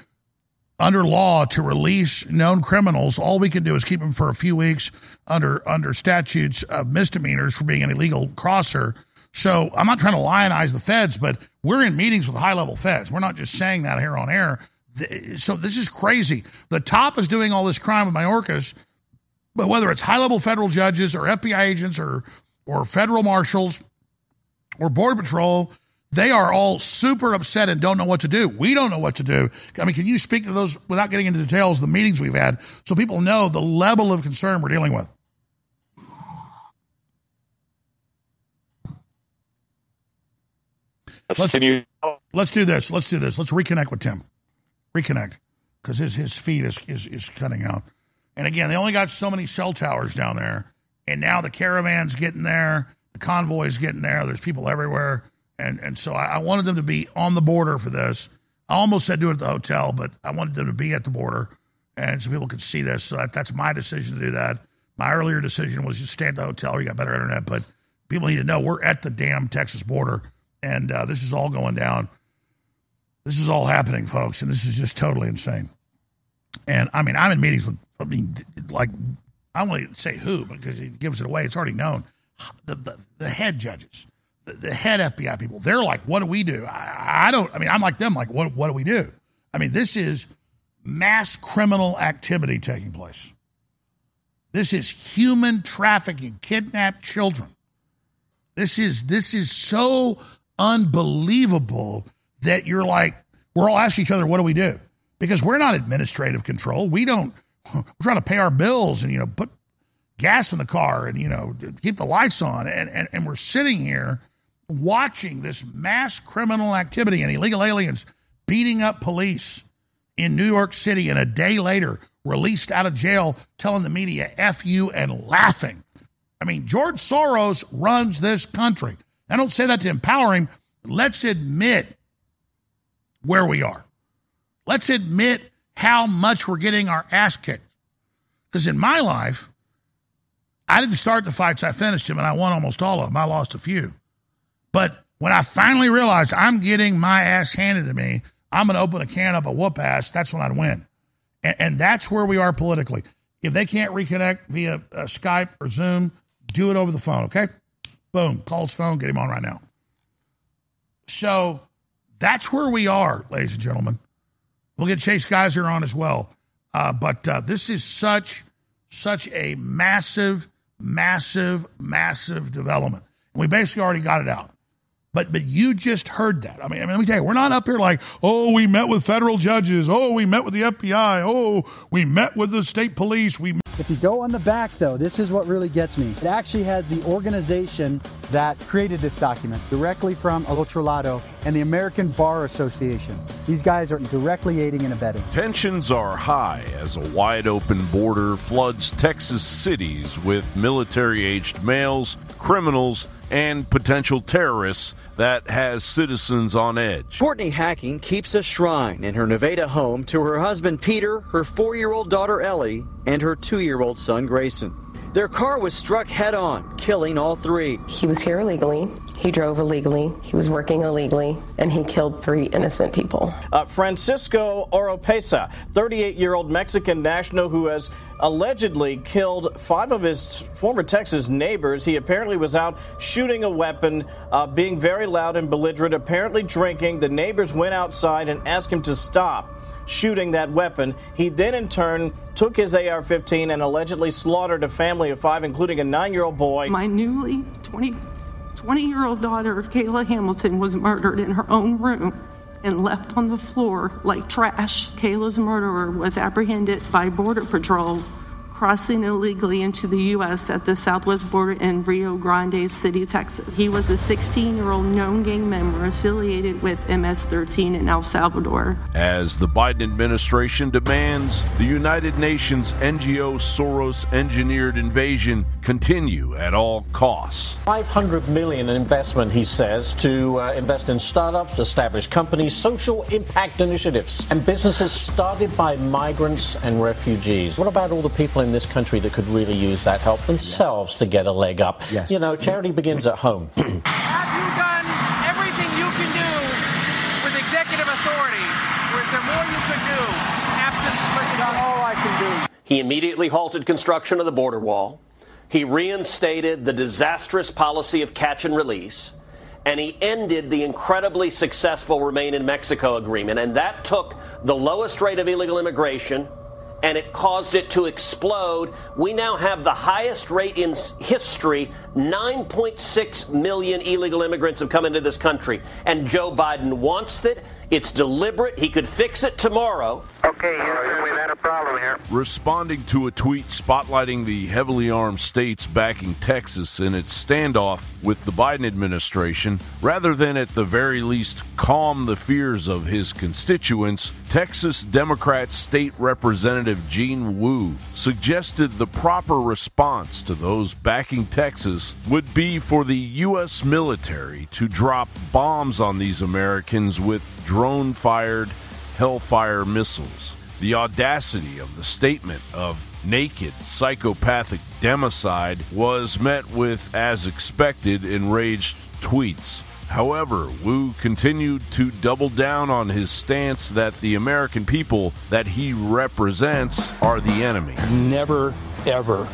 under law to release known criminals. All we can do is keep them for a few weeks under under statutes of misdemeanors for being an illegal crosser. So I'm not trying to lionize the feds, but we're in meetings with high level feds. We're not just saying that here on air. So this is crazy. The top is doing all this crime with Mayorkas, but whether it's high level federal judges or FBI agents or or federal marshals or border patrol, they are all super upset and don't know what to do. We don't know what to do. I mean, can you speak to those without getting into details, the meetings we've had, so people know the level of concern we're dealing with? Let's, let's do this. Let's do this. Let's reconnect with Tim. Reconnect. Because his, his feed is, is, is cutting out. And again, they only got so many cell towers down there. And now the caravan's getting there, the convoy's getting there. There's people everywhere. And and so I, I, wanted them to be on the border for this. I almost said do it at the hotel, but I wanted them to be at the border, and so people could see this. So that, that's my decision to do that. My earlier decision was just stay at the hotel. You got better internet, but people need to know we're at the damn Texas border, and uh, this is all going down. This is all happening, folks, and this is just totally insane. And I mean, I'm in meetings with, I mean, like, I want to say who because he gives it away. It's already known. The, the, the head judges the head FBI people, they're like, what do we do? I, I, don't, I mean, I'm like them, like, what, what do we do? I mean, this is mass criminal activity taking place. This is human trafficking, kidnapped children. This is, this is so unbelievable that you're like, we're all asking each other, what do we do? Because we're not administrative control. We don't, we're trying to pay our bills and, you know, put gas in the car and, you know, keep the lights on. And, and, and we're sitting here watching this mass criminal activity and illegal aliens beating up police in New York City and a day later released out of jail telling the media F you and laughing. I mean, George Soros runs this country. I don't say that to empower him. Let's admit where we are. Let's admit how much we're getting our ass kicked. Because in my life, I didn't start the fights, I finished them, and I won almost all of them. I lost a few. But when I finally realized I'm getting my ass handed to me, I'm going to open a can up a whoop ass. That's when I'd win. And, and, that's where we are politically. If they can't reconnect via uh, Skype or Zoom, do it over the phone, okay? Boom, call his phone, get him on right now. So that's where we are, ladies and gentlemen. We'll get Chase Geiser on as well. Uh, but uh, this is such, such a massive, massive, massive development. And we basically already got it out. But but you just heard that. I mean, I mean, let me tell you, we're not up here like, oh, we met with federal judges. Oh, we met with the FBI. Oh, we met with the state police. We. If you go on the back, though, this is what really gets me. It actually has the organization that created this document directly from El Otro Lado and the American Bar Association. These guys are directly aiding and abetting. Tensions are high as a wide open border floods Texas cities with military aged males, criminals, and potential terrorists that has citizens on edge. Courtney Hacking keeps a shrine in her Nevada home to her husband Peter, her four year old daughter Ellie, and her two year old son Grayson. Their car was struck head on, killing all three. He was here illegally. He drove illegally, he was working illegally, and he killed three innocent people. Uh, Francisco Oropeza, 38 year old Mexican national who has allegedly killed five of his former Texas neighbors. He apparently was out shooting a weapon, uh, being very loud and belligerent, apparently drinking. The neighbors went outside and asked him to stop shooting that weapon. He then, in turn, took his AR 15 and allegedly slaughtered a family of five, including a nine year old boy. My newly 20, 20 year old daughter, Kayla Hamilton, was murdered in her own room and left on the floor like trash. Kayla's murderer was apprehended by Border Patrol crossing illegally into the U.S. at the southwest border in Rio Grande City, Texas. He was a 16 year old known gang member affiliated with MS 13 in El Salvador. As the Biden administration demands the United Nations NGO Soros engineered invasion continue at all costs. 500 million in investment, he says, to uh, invest in startups, established companies, social impact initiatives, and businesses started by migrants and refugees. What about all the people in this country that could really use that help themselves to get a leg up? Yes. You know, charity begins at home. Have you done everything you can do with executive authority? Or is there more you could do? Absent done all I can do. He immediately halted construction of the border wall. He reinstated the disastrous policy of catch and release. And he ended the incredibly successful Remain in Mexico agreement. And that took the lowest rate of illegal immigration and it caused it to explode. We now have the highest rate in history. 9.6 million illegal immigrants have come into this country. And Joe Biden wants it. It's deliberate. He could fix it tomorrow. Okay, Houston, a problem here. Responding to a tweet spotlighting the heavily armed states backing Texas in its standoff with the Biden administration, rather than at the very least calm the fears of his constituents, Texas Democrat State Representative Gene Wu suggested the proper response to those backing Texas would be for the U.S. military to drop bombs on these Americans with drone fired Hellfire missiles. The audacity of the statement of naked psychopathic democide was met with, as expected, enraged tweets. However, Wu continued to double down on his stance that the American people that he represents are the enemy. Never, ever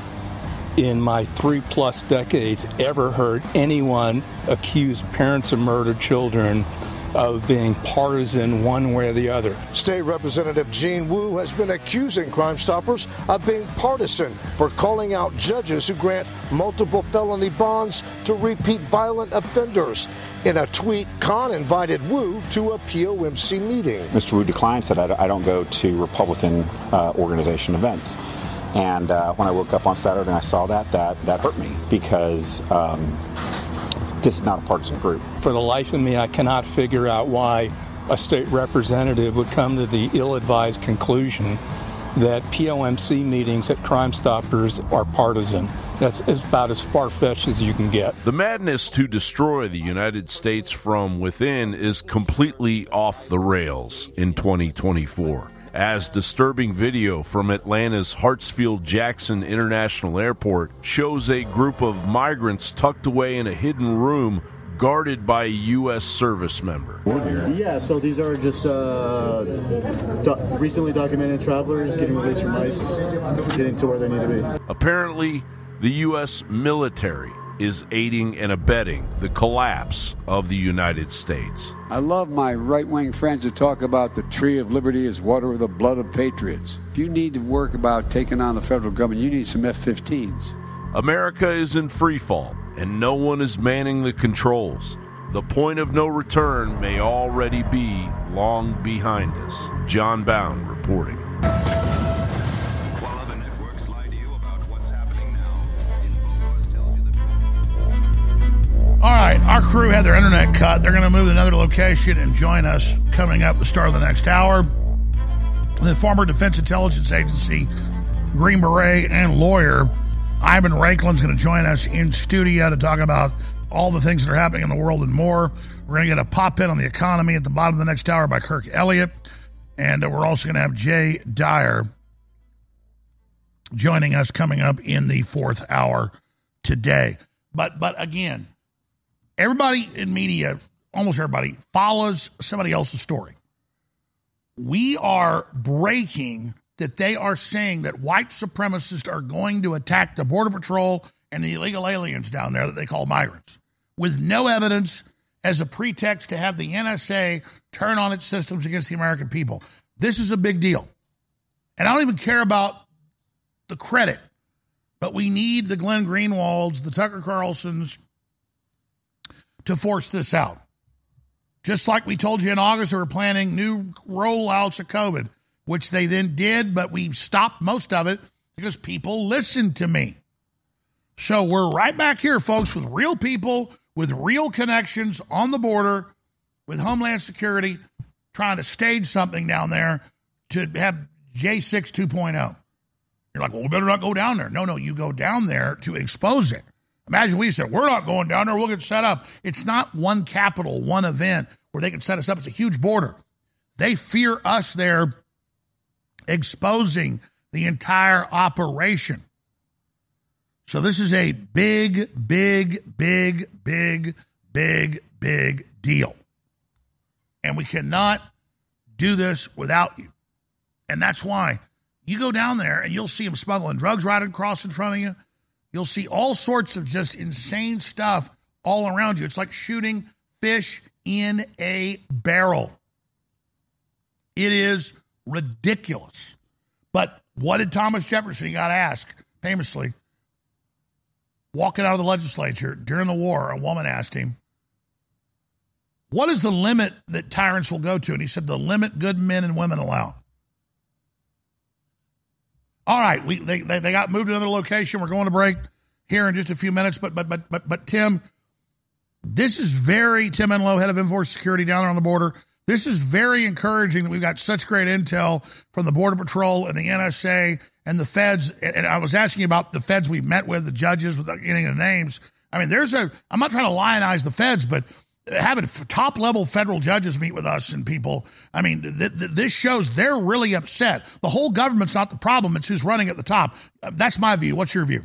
in my three plus decades ever heard anyone accuse parents of murdered children of being partisan one way or the other. State Representative Gene Wu has been accusing Crime Stoppers of being partisan for calling out judges who grant multiple felony bonds to repeat violent offenders. In a tweet, Kahan invited Wu to a POMC meeting. Mr. Wu declined, said, I don't go to Republican uh, organization events. And uh, when I woke up on Saturday and I saw that, that, that hurt me because um, this is not a partisan group. For the life of me, I cannot figure out why a state representative would come to the ill advised conclusion that POMC meetings at Crime Stoppers are partisan. That's about as far fetched as you can get. The madness to destroy the United States from within is completely off the rails in 2024 as disturbing video from Atlanta's Hartsfield Jackson International Airport shows a group of migrants tucked away in a hidden room guarded by a U.S. service member. Yeah, so these are just uh, do- recently documented travelers getting released from ICE, getting to where they need to be. Apparently, the U.S. military is aiding and abetting the collapse of the United States. I love my right wing friends who talk about the tree of liberty is water with the blood of patriots. If you need to work about taking on the federal government, you need some F 15s. America is in free fall, and no one is manning the controls. The point of no return may already be long behind us. Jon Bowne reporting. All right, our crew had their internet cut. They're going to move to another location and join us coming up the start of the next hour. The former Defense Intelligence Agency Green Beret and lawyer Ivan Raiklin is going to join us in studio to talk about all the things that are happening in the world and more. We're going to get a pop in on the economy at the bottom of the next hour by Kirk Elliott. And we're also going to have Jay Dyer joining us coming up in the fourth hour today. But but again, everybody in media, almost everybody, follows somebody else's story. We are breaking that they are saying that white supremacists are going to attack the Border Patrol and the illegal aliens down there that they call migrants with no evidence as a pretext to have the NSA turn on its systems against the American people. This is a big deal. And I don't even care about the credit, but we need the Glenn Greenwalds, the Tucker Carlsons to force this out. Just like we told you in August, we were planning new rollouts of COVID, which they then did, but we stopped most of it because people listened to me. So we're right back here, folks, with real people, with real connections on the border, with Homeland Security, trying to stage something down there to have J6 2.0. You're like, well, we better not go down there. No, no, you go down there to expose it. Imagine we said, we're not going down there, we'll get set up. It's not one capital, one event where they can set us up. It's a huge border. They fear us there exposing the entire operation. So this is a big, big, big, big, big, big deal. And we cannot do this without you. And that's why you go down there and you'll see them smuggling drugs right across in front of you. You'll see all sorts of just insane stuff all around you. It's like shooting fish in a barrel. It is ridiculous. But what did Thomas Jefferson, he got asked famously, walking out of the legislature during the war, a woman asked him, What is the limit that tyrants will go to? And he said, The limit good men and women allow. All right, we they, they, they got moved to another location. We're going to break here in just a few minutes. But but but but but Tim, this is very Tim Enlow, head of InfoWars Security down there on the border. This is very encouraging that we've got such great intel from the Border Patrol and the NSA and the feds. And I was asking about the feds we've met with, the judges, without getting the names. I mean, there's a, I'm not trying to lionize the feds, but having top level federal judges meet with us and people, I mean, th- th- this shows they're really upset. The whole government's not the problem, it's who's running at the top. Uh, that's my view. What's your view?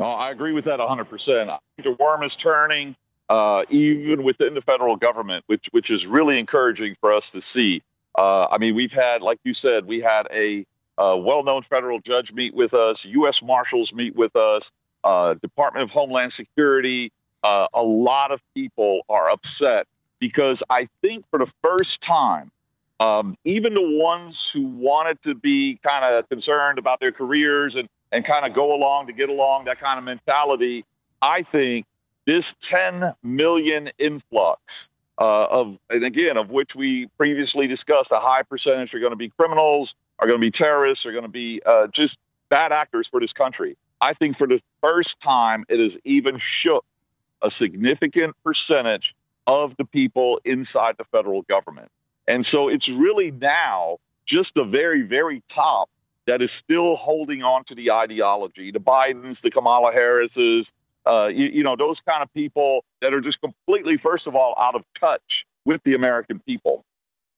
Oh, I agree with that 100%. The worm is turning, uh, even within the federal government, which which is really encouraging for us to see. Uh, I mean, we've had, like you said, we had a, a well-known federal judge meet with us, U.S. Marshals meet with us, uh, Department of Homeland Security. Uh, a lot of people are upset because I think for the first time, um, even the ones who wanted to be kind of concerned about their careers and and kind of go along to get along, that kind of mentality. I think this 10 million influx uh, of, and again, of which we previously discussed, a high percentage are going to be criminals, are going to be terrorists, are going to be uh, just bad actors for this country. I think for the first time, it has even shook a significant percentage of the people inside the federal government. And so it's really now just the very, very top that is still holding on to the ideology, the Bidens, the Kamala Harrises, uh, you, you, know, those kind of people that are just completely, first of all, out of touch with the American people.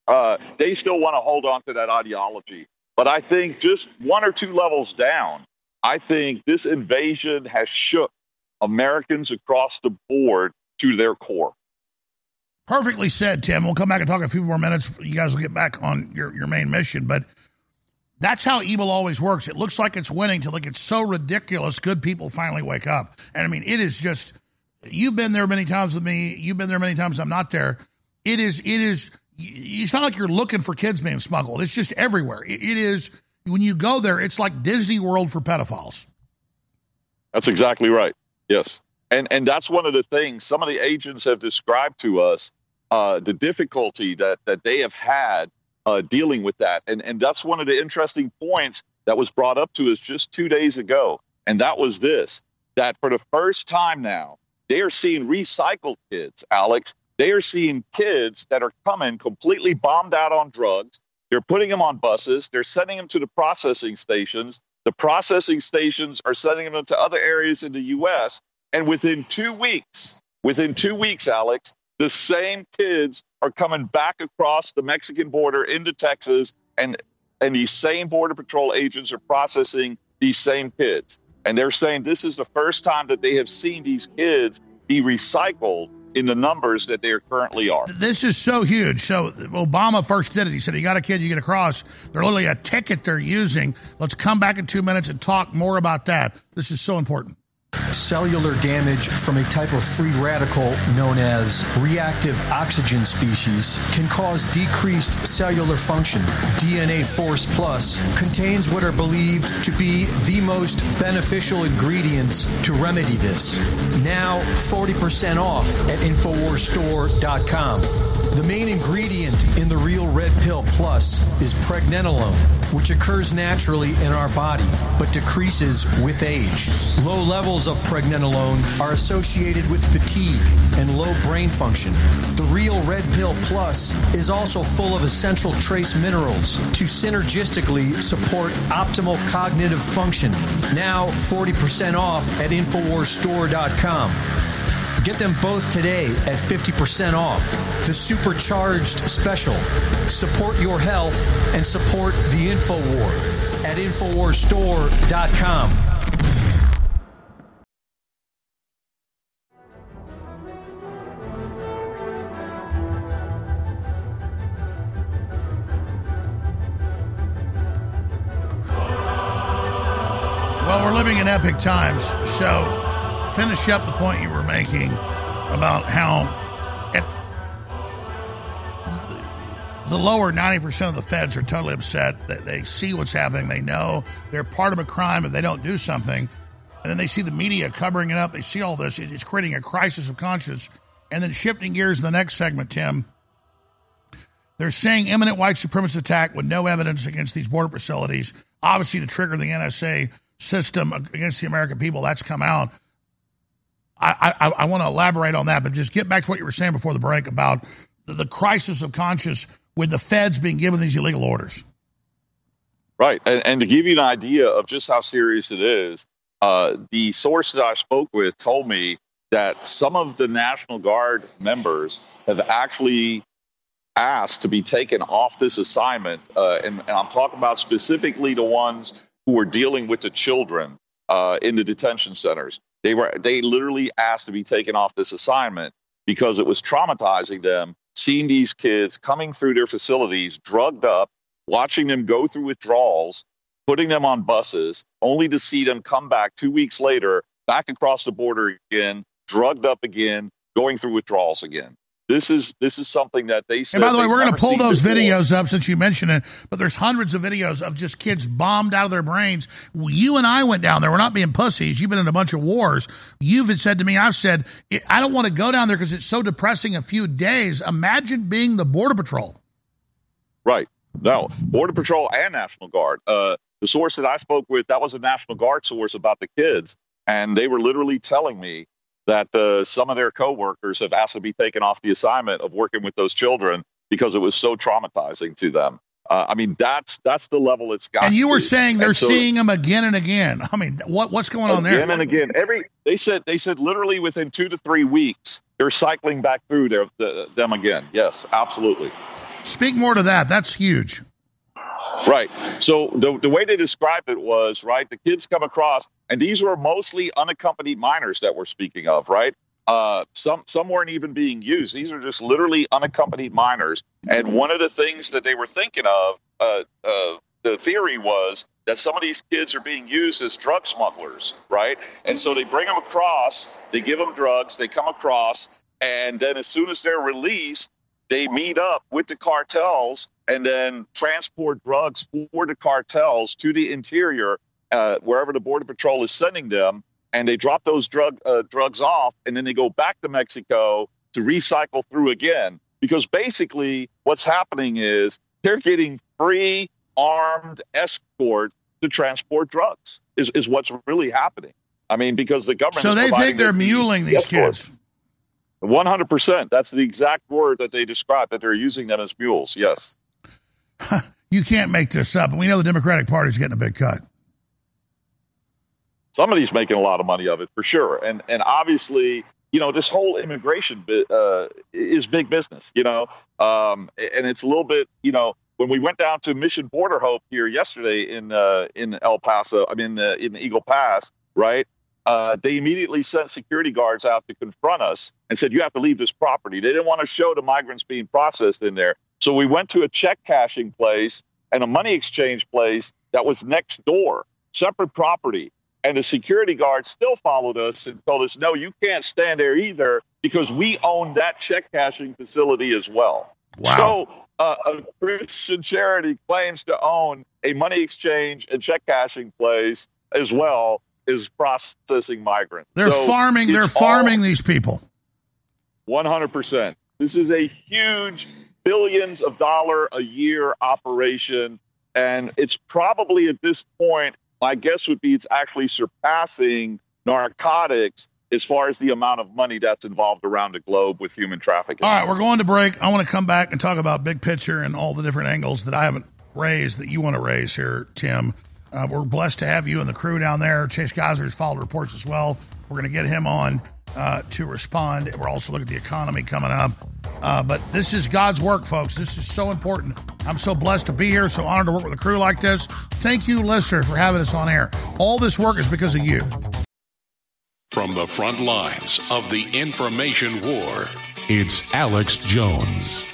Uh, they still want to hold on to that ideology. But I think just one or two levels down, I think this invasion has shook Americans across the board to their core. Perfectly said, Tim. We'll come back and talk a few more minutes. You guys will get back on your, your main mission. But that's how evil always works. It looks like it's winning till it gets so ridiculous, good people finally wake up. And I mean, it is just, you've been there many times with me. You've been there many times. I'm not there. It is, it is, it's not like you're looking for kids being smuggled. It's just everywhere. it, it is, when you go there, it's like Disney World for pedophiles. That's exactly right. Yes. And, and that's one of the things some of the agents have described to us uh, the difficulty that, that they have had uh, dealing with that. And, and that's one of the interesting points that was brought up to us just two days ago. And that was this that for the first time now, they are seeing recycled kids, Alex. They are seeing kids that are coming completely bombed out on drugs. They're putting them on buses. They're sending them to the processing stations. The processing stations are sending them to other areas in the U.S. And within two weeks, within two weeks, Alex, the same kids are coming back across the Mexican border into Texas, and and these same border patrol agents are processing these same kids. And they're saying this is the first time that they have seen these kids be recycled in the numbers that they are currently are. This is so huge. So Obama first did it. He said, "You got a kid, you get across." They're literally a ticket they're using. Let's come back in two minutes and talk more about that. This is so important. Cellular damage from a type of free radical known as reactive oxygen species can cause decreased cellular function. DNA Force Plus contains what are believed to be the most beneficial ingredients to remedy this. Now 40% off at InfoWarsStore.com. The main ingredient in the Real Red Pill Plus is pregnenolone, which occurs naturally in our body but decreases with age. Low levels of pregnenolone are associated with fatigue and low brain function. The Real Red Pill Plus is also full of essential trace minerals to synergistically support optimal cognitive function. Now 40% off at InfoWarsStore.com. Get them both today at 50% off. The supercharged special. Support your health and support the InfoWar at InfoWarsStore.com. in epic times. So, finish up the point you were making about how at the lower 90% of the feds are totally upset that they see what's happening. They know they're part of a crime if they don't do something. And then they see the media covering it up. They see all this. It's creating a crisis of conscience. And then shifting gears in the next segment, Tim, they're saying imminent white supremacist attack with no evidence against these border facilities, obviously to trigger the NSA system against the American people. That's come out. I, I, I want to elaborate on that, but just get back to what you were saying before the break about the, the crisis of conscience with the feds being given these illegal orders. Right. And, and to give you an idea of just how serious it is, uh, the source that I spoke with told me that some of the National Guard members have actually asked to be taken off this assignment. Uh, and, and, I'm talking about specifically the ones who were dealing with the children uh, in the detention centers. They were they literally asked to be taken off this assignment because it was traumatizing them seeing these kids coming through their facilities drugged up, watching them go through withdrawals, putting them on buses, only to see them come back two weeks later, back across the border again, drugged up again, going through withdrawals again. This is this is something that they said. And by the way, we're going to pull those before. videos up since you mentioned it. But there's hundreds of videos of just kids bombed out of their brains. You and I went down there. We're not being pussies. You've been in a bunch of wars. You've said to me, I've said, I don't want to go down there because it's so depressing. A few days. Imagine being the border patrol. Right. No, Border Patrol and National Guard. Uh, the source that I spoke with, that was a National Guard source about the kids, and they were literally telling me that uh, some of their coworkers have asked to be taken off the assignment of working with those children because it was so traumatizing to them. Uh, I mean, that's that's the level it's got. And you to. were saying they're so- seeing them again and again. I mean, what what's going on there? Again and again. Every they said they said literally within two to three weeks they're cycling back through their, the, them again. Yes, absolutely. Speak more to that. That's huge. Right. So the the way they described it was right. The kids come across, and these were mostly unaccompanied minors that we're speaking of. Right. Uh, some some weren't even being used. These are just literally unaccompanied minors. And one of the things that they were thinking of, uh, uh, the theory was that some of these kids are being used as drug smugglers, right? And so they bring them across, they give them drugs, they come across, and then as soon as they're released, they meet up with the cartels and then transport drugs for the cartels to the interior, uh, wherever the border patrol is sending them, and they drop those drug uh, drugs off, and then they go back to Mexico to recycle through again. Because basically, what's happening is they're getting free armed escort to transport drugs. Is is what's really happening. I mean, because the government. So they think they're muling these escorts. kids. One hundred percent. That's the exact word that they describe that they're using them as mules. Yes. You can't make this up. And we know the Democratic Party's getting a big cut. Somebody's making a lot of money of it for sure. And and obviously, you know, this whole immigration bit uh, is big business. You know, um, and it's a little bit, you know, when we went down to Mission Border Hope here yesterday in uh, in El Paso, I mean uh, in Eagle Pass, right? uh, they immediately sent security guards out to confront us and said, You have to leave this property. They didn't want to show the migrants being processed in there. So we went to a check cashing place and a money exchange place that was next door, separate property. And the security guard still followed us and told us, No, you can't stand there either because we own that check cashing facility as well. Wow. So uh, a Christian charity claims to own a money exchange and check cashing place as well as processing migrants. They're So farming. They're farming these people. One hundred percent. This is a huge billions of dollar a year operation, and it's probably at this point. My guess would be it's actually surpassing narcotics as far as the amount of money that's involved around the globe with human trafficking. All right, we're going to break. I want to come back and talk about big picture and all the different angles that I haven't raised that you want to raise here, Tim. Uh, we're blessed to have you and the crew down there. Chase Geiser has followed reports as well. We're going to get him on uh, to respond. We're also looking at the economy coming up. Uh, but this is God's work, folks. This is so important. I'm so blessed to be here, so honored to work with a crew like this. Thank you, listeners, for having us on air. All this work is because of you. From the front lines of the information war, it's Alex Jones.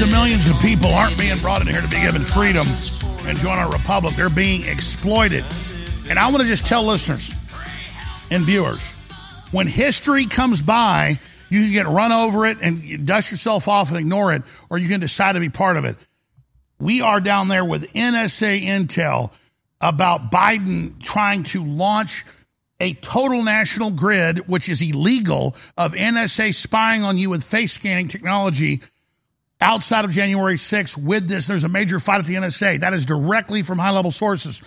Of millions of people aren't being brought in here to be given freedom and join our republic. They're being exploited. And I want to just tell listeners and viewers when history comes by, you can get run over it and dust yourself off and ignore it, or you can decide to be part of it. We are down there with NSA intel about Biden trying to launch a total national grid, which is illegal, of NSA spying on you with face scanning technology outside of January 6th with this. There's a major fight at the NSA. That is directly from high level sources.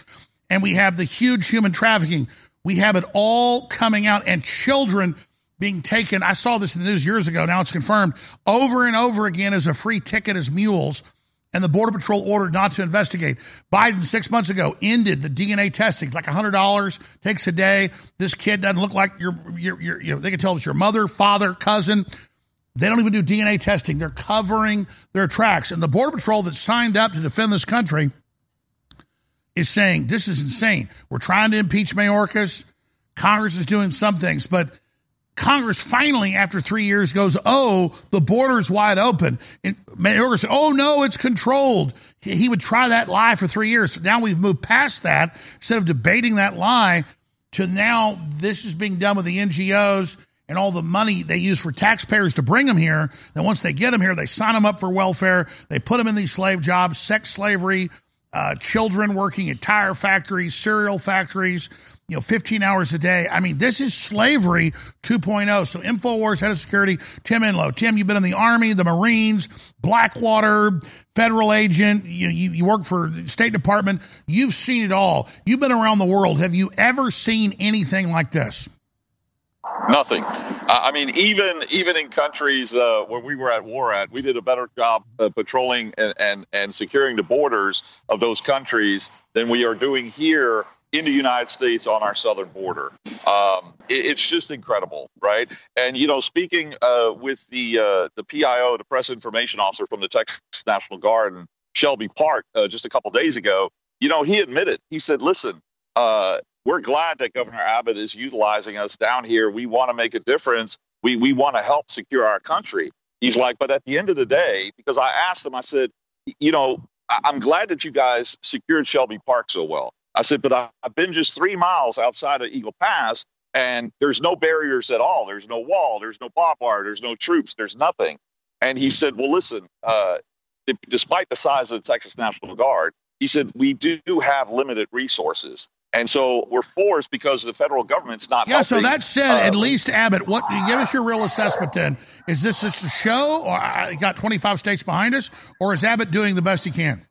And we have the huge human trafficking. We have it all coming out and children being taken. I saw this in the news years ago. Now it's confirmed over and over again as a free ticket as mules. And the Border Patrol ordered not to investigate. Biden, six months ago, ended the DNA testing. It's like $100, takes a day. This kid doesn't look like your, your, your, you know, they can tell it's your mother, father, cousin. They don't even do DNA testing. They're covering their tracks. And the Border Patrol that signed up to defend this country is saying this is insane. We're trying to impeach Mayorkas. Congress is doing some things, but Congress finally, after three years, goes, "Oh, the border's wide open." And Mayorkas said, "Oh no, it's controlled." He, would try that lie for three years. Now we've moved past that. Instead of debating that lie, to now this is being done with the NGOs and all the money they use for taxpayers to bring them here. Then once they get them here, they sign them up for welfare. They put them in these slave jobs, sex slavery, uh, children working at tire factories, cereal factories, you know, 15 hours a day. I mean, this is slavery 2.0. So InfoWars head of security, Tim Enlow. Tim, you've been in the Army, the Marines, Blackwater, federal agent. You, you, you work for the State Department. You've seen it all. You've been around the world. Have you ever seen anything like this? Nothing. I mean, even even in countries uh, where we were at war at, we did a better job uh, patrolling and, and and securing the borders of those countries than we are doing here in the United States on our southern border. Um, it, it's just incredible, right? And you know, speaking uh, with the uh, the PIO, the press information officer from the Texas National Guard, and Shelby Park, uh, just a couple days ago, you know, he admitted. He said, "Listen." Uh, we're glad that Governor Abbott is utilizing us down here. We want to make a difference. We we want to help secure our country. He's like, but at the end of the day, because I asked him, I said, you know, I- I'm glad that you guys secured Shelby Park so well. I said, but I- I've been just three miles outside of Eagle Pass, and there's no barriers at all. There's no wall. There's no barbed wire. There's no troops. There's nothing. And he said, well, listen, uh, d- despite the size of the Texas National Guard, he said we do have limited resources. And so we're forced because the federal government's not. Yeah, so that said, uh, at least Abbott, what give us your real assessment then? Is this just a show, or I got 25 states behind us, or is Abbott doing the best he can?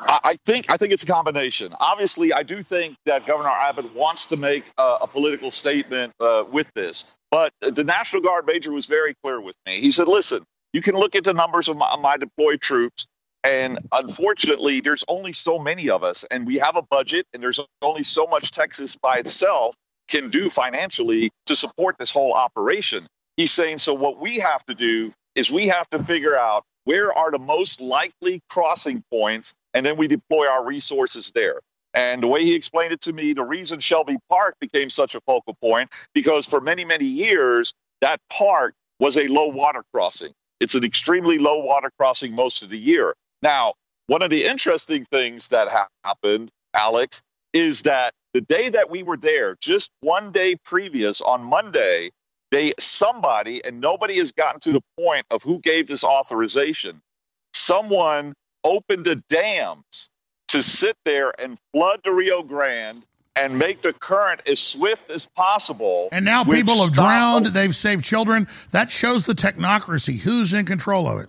I I think I think it's a combination. Obviously, I do think that Governor Abbott wants to make uh, a political statement uh, with this, but the National Guard major was very clear with me. He said, "Listen, you can look at the numbers of my, my deployed troops, and unfortunately, there's only so many of us, and we have a budget, and there's only so much Texas by itself can do financially to support this whole operation." He's saying, "So what we have to do is we have to figure out." Where are the most likely crossing points and then we deploy our resources there. And the way he explained it to me, the reason Shelby Park became such a focal point, because for many, many years, that park was a low water crossing. It's an extremely low water crossing most of the year. Now, one of the interesting things that happened, Alex, is that the day that we were there, just one day previous on Monday, they somebody, and nobody has gotten to the point of who gave this authorization, someone opened the dams to sit there and flood the Rio Grande and make the current as swift as possible. And now people have drowned. They've saved children. That shows the technocracy. Who's in control of it?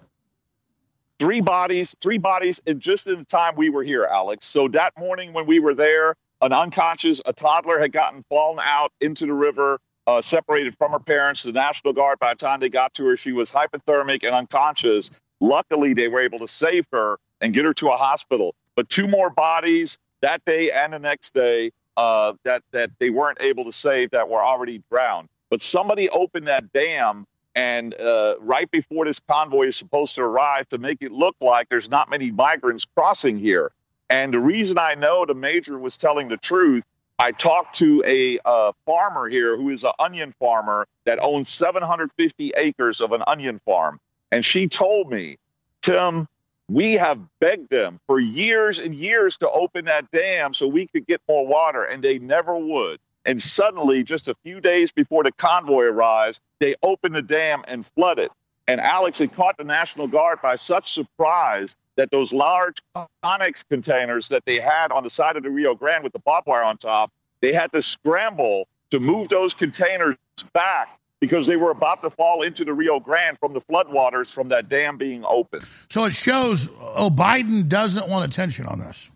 Three bodies, three bodies, in just in the time we were here, Alex. So that morning when we were there, an unconscious, a toddler had gotten fallen out into the river, uh, separated from her parents. The National Guard, by the time they got to her, she was hypothermic and unconscious. Luckily, they were able to save her and get her to a hospital. But two more bodies that day and the next day uh, that that they weren't able to save that were already drowned. But somebody opened that dam, and uh, right before this convoy is supposed to arrive, to make it look like there's not many migrants crossing here. And the reason I know the major was telling the truth, I talked to a uh, farmer here who is an onion farmer that owns 750 acres of an onion farm, and she told me, Tim, we have begged them for years and years to open that dam so we could get more water, and they never would. And suddenly, just a few days before the convoy arrives, they open the dam and flood it. And Alex had caught the National Guard by such surprise that those large Conex containers that they had on the side of the Rio Grande with the barbed wire on top, they had to scramble to move those containers back because they were about to fall into the Rio Grande from the floodwaters from that dam being open. So it shows, oh, Biden doesn't want attention on this.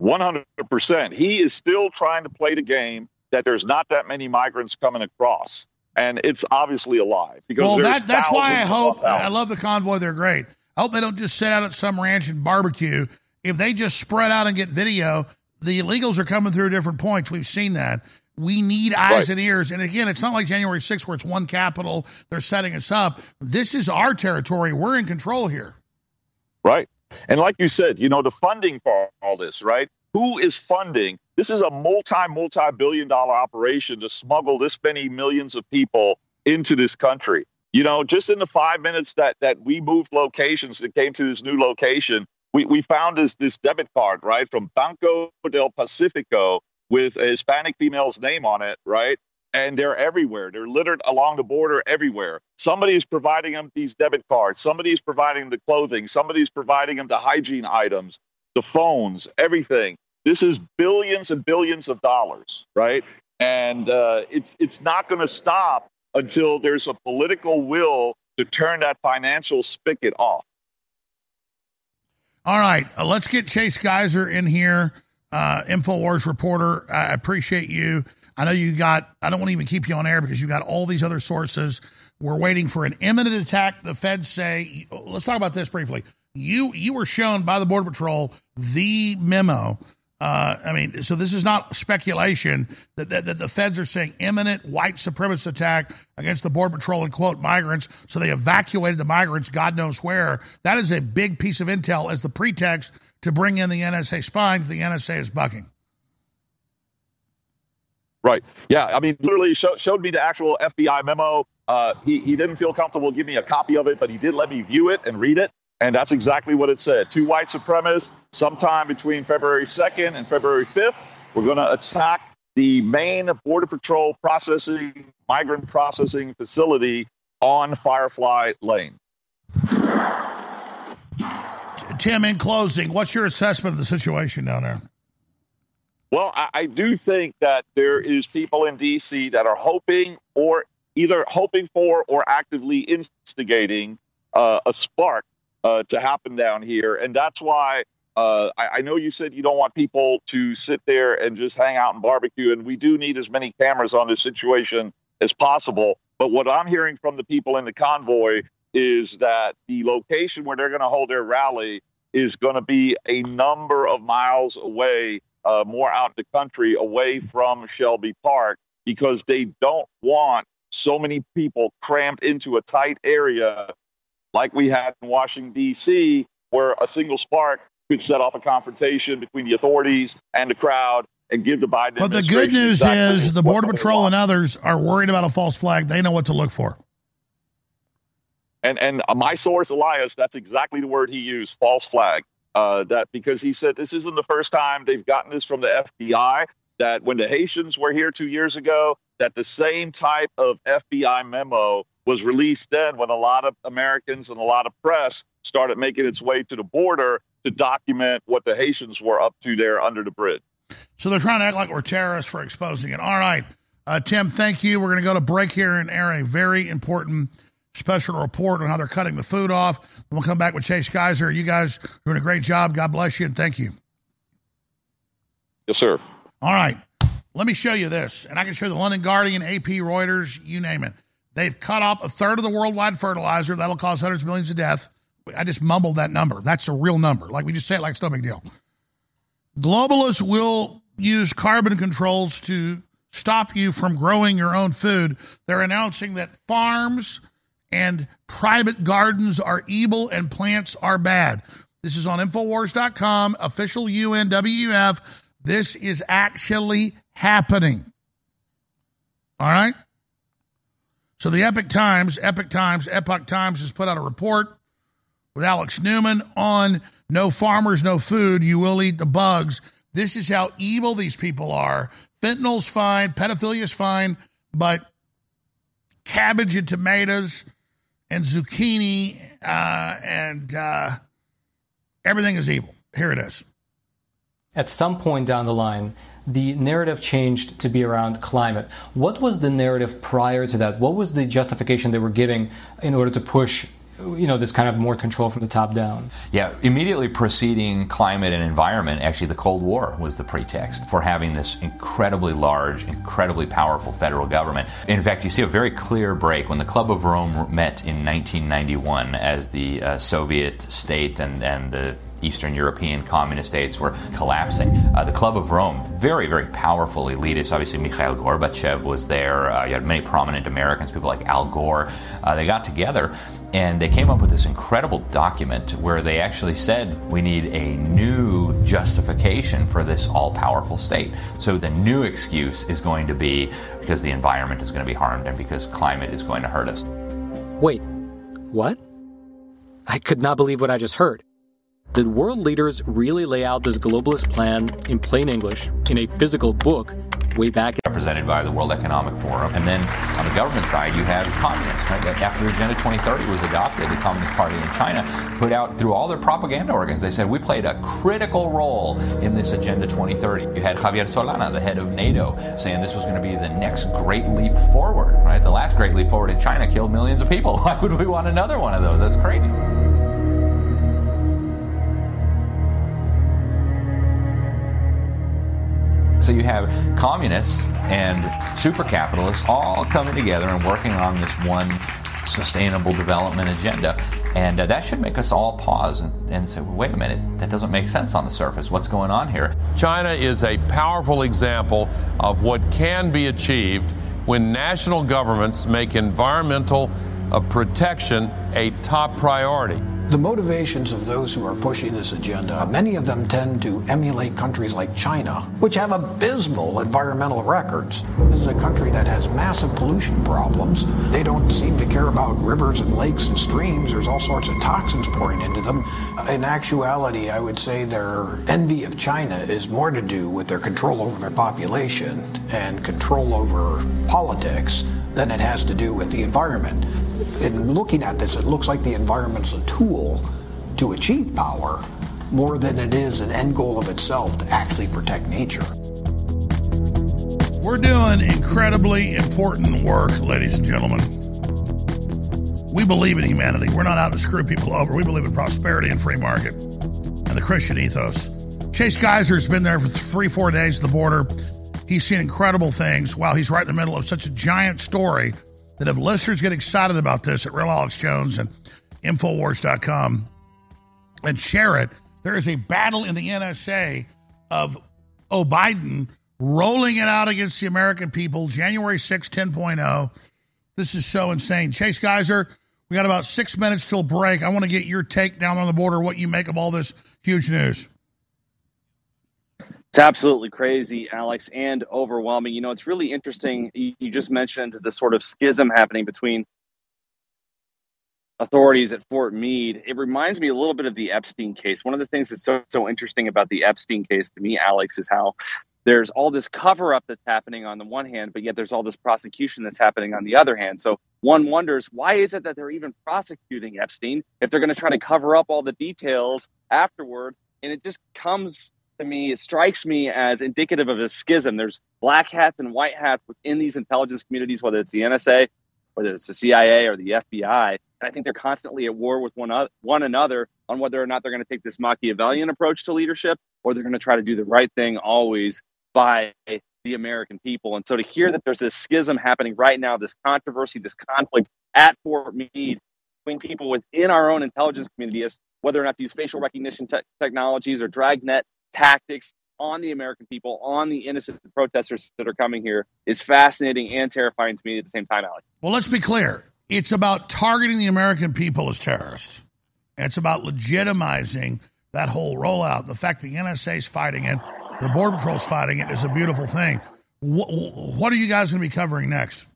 100%. He is still trying to play the game that there's not that many migrants coming across. And it's obviously a lie. Because well, that, that's why I hope. I love the convoy. They're great. I hope they don't just sit out at some ranch and barbecue. If they just spread out and get video, the illegals are coming through different points. We've seen that. We need eyes Right. and ears. And again, it's not like January 6th where it's one capital. They're setting us up. This is our territory. We're in control here. Right. And like you said, you know, the funding for all this, right? Who is funding? This is a multi, multi billion dollar operation to smuggle this many millions of people into this country. You know, just in the five minutes that that we moved locations that came to this new location, we, we found this this debit card, right, from Banco del Pacifico with a Hispanic female's name on it, right? And they're everywhere. They're littered along the border everywhere. Somebody is providing them these debit cards. Somebody is providing them the clothing. Somebody is providing them the hygiene items, the phones, everything. This is billions and billions of dollars, right? And uh, it's it's not going to stop until there's a political will to turn that financial spigot off. All right, uh, let's get Chase Geiser in here, uh, Infowars reporter. I appreciate you. I know you got. I don't want to even keep you on air because you got all these other sources. We're waiting for an imminent attack. The feds say. Let's talk about this briefly. You you were shown by the Border Patrol the memo. Uh, I mean, so this is not speculation that, that, that the feds are saying imminent white supremacist attack against the Border Patrol and quote migrants. So they evacuated the migrants, God knows where. That is a big piece of intel as the pretext to bring in the NSA spying. The NSA is bucking. Right. Yeah. I mean, literally show, showed me the actual FBI memo. Uh, he, he didn't feel comfortable giving me a copy of it, but he did let me view it and read it. And that's exactly what it said. Two white supremacists, sometime between February 2nd and February 5th, we're going to attack the main Border Patrol processing, migrant processing facility on Firefly Lane. Tim, in closing, what's your assessment of the situation down there? Well, I, I do think that there is people in D.C. that are hoping or either hoping for or actively instigating uh, a spark uh, to happen down here, and that's why Uh, I, I know you said you don't want people to sit there and just hang out and barbecue, and we do need as many cameras on this situation as possible. But what I'm hearing from the people in the convoy is that the location where they're going to hold their rally is going to be a number of miles away, uh, more out in the country, away from Shelby Park, because they don't want so many people crammed into a tight area like we had in Washington, D.C., where a single spark could set off a confrontation between the authorities and the crowd and give the Biden But the good news exactly is the Border Patrol and others are worried about a false flag. They know what to look for. and and my source Elias, that's exactly the word he used, false flag. Uh, that because he said this isn't the first time they've gotten this from the FBI. That when the Haitians were here two years ago, that the same type of FBI memo was released then when a lot of Americans and a lot of press started making its way to the border to document what the Haitians were up to there under the bridge. So they're trying to act like we're terrorists for exposing it. All right. Uh, Tim, thank you. We're going to go to break here and air a very important special report on how they're cutting the food off. We'll come back with Chase Geiser. You guys are doing a great job. God bless you and thank you. Yes, sir. All right. Let me show you this. And I can show the London Guardian, AP, Reuters, you name it. They've cut off a third of the worldwide fertilizer. That'll cause hundreds of millions of death. I just mumbled that number. That's a real number. Like we just say it like it's no big deal. Globalists will use carbon controls to stop you from growing your own food. They're announcing that farms and private gardens are evil and plants are bad. This is on Infowars.com, official UNWF. This is actually happening. All right? So the Epic Times, Epic Times, Epoch Times has put out a report with Alex Newman on no farmers, no food. You will eat the bugs. This is how evil these people are. Fentanyl's fine, pedophilia's fine, but cabbage and tomatoes and zucchini uh, and uh, everything is evil. Here it is. At some point down the line, the narrative changed to be around climate. What was the narrative prior to that? What was the justification they were giving in order to push, you know, this kind of more control from the top down? Yeah, immediately preceding climate and environment, actually, the Cold War was the pretext for having this incredibly large, incredibly powerful federal government. In fact, you see a very clear break when the Club of Rome met in 1991 as the uh, Soviet state and, and the Eastern European communist states were collapsing. Uh, the Club of Rome, very, very powerful elitists. Obviously, Mikhail Gorbachev was there. Uh, you had many prominent Americans, people like Al Gore. Uh, they got together and they came up with this incredible document where they actually said we need a new justification for this all powerful state. So the new excuse is going to be because the environment is going to be harmed and because climate is going to hurt us. Wait, what? I could not believe what I just heard. Did world leaders really lay out this globalist plan in plain English in a physical book way back? Represented by the World Economic Forum. And then on the government side, you have communists. Right? After Agenda 2030 was adopted, the Communist Party in China put out through all their propaganda organs, they said, we played a critical role in this Agenda 2030. You had Javier Solana, the head of NATO, saying this was going to be the next great leap forward. Right? The last great leap forward in China killed millions of people. Why would we want another one of those? That's crazy. So you have communists and super capitalists all coming together and working on this one sustainable development agenda. And uh, that should make us all pause and, and say, wait a minute, that doesn't make sense on the surface. What's going on here? China is a powerful example of what can be achieved when national governments make environmental uh, protection a top priority. The motivations of those who are pushing this agenda, many of them tend to emulate countries like China, which have abysmal environmental records. This is a country that has massive pollution problems. They don't seem to care about rivers and lakes and streams. There's all sorts of toxins pouring into them. In actuality, I would say their envy of China is more to do with their control over their population and control over politics than it has to do with the environment in looking at this, it looks like the environment's a tool to achieve power more than it is an end goal of itself to actually protect nature. We're doing incredibly important work, ladies and gentlemen. We believe in humanity. We're not out to screw people over. We believe in prosperity and free market. And the Christian ethos. Chase Geiser's been there for three, four days at the border. He's seen incredible things while he's right in the middle of such a giant story that if listeners get excited about this at Real Alex Jones and Infowars.com and share it, there is a battle in the NSA of Oh Biden rolling it out against the American people, January 6, 10.0. This is so insane. Chase Geiser, we got about six minutes till break. I want to get your take down on the border, what you make of all this huge news. It's absolutely crazy, Alex, and overwhelming. You know, it's really interesting. You, just mentioned the sort of schism happening between authorities at Fort Meade. It reminds me a little bit of the Epstein case. One of the things that's so so interesting about the Epstein case to me, Alex, is how there's all this cover up that's happening on the one hand, but yet there's all this prosecution that's happening on the other hand. So one wonders why is it that they're even prosecuting Epstein if they're going to try to cover up all the details afterward? And it just comes to me, it strikes me as indicative of a schism. There's black hats and white hats within these intelligence communities, whether it's the NSA, whether it's the CIA or the FBI. And I think they're constantly at war with one, other, one another on whether or not they're going to take this Machiavellian approach to leadership or they're going to try to do the right thing always by the American people. And so to hear that there's this schism happening right now, this controversy, this conflict at Fort Meade between people within our own intelligence community as whether or not to use facial recognition te- technologies or dragnet tactics on the American people, on the innocent protesters that are coming here is fascinating and terrifying to me at the same time, Alex. Well, let's be clear. It's about targeting the American people as terrorists. And it's about legitimizing that whole rollout. The fact the NSA is fighting it, the Border Patrol's fighting it is a beautiful thing. What, what are you guys going to be covering next?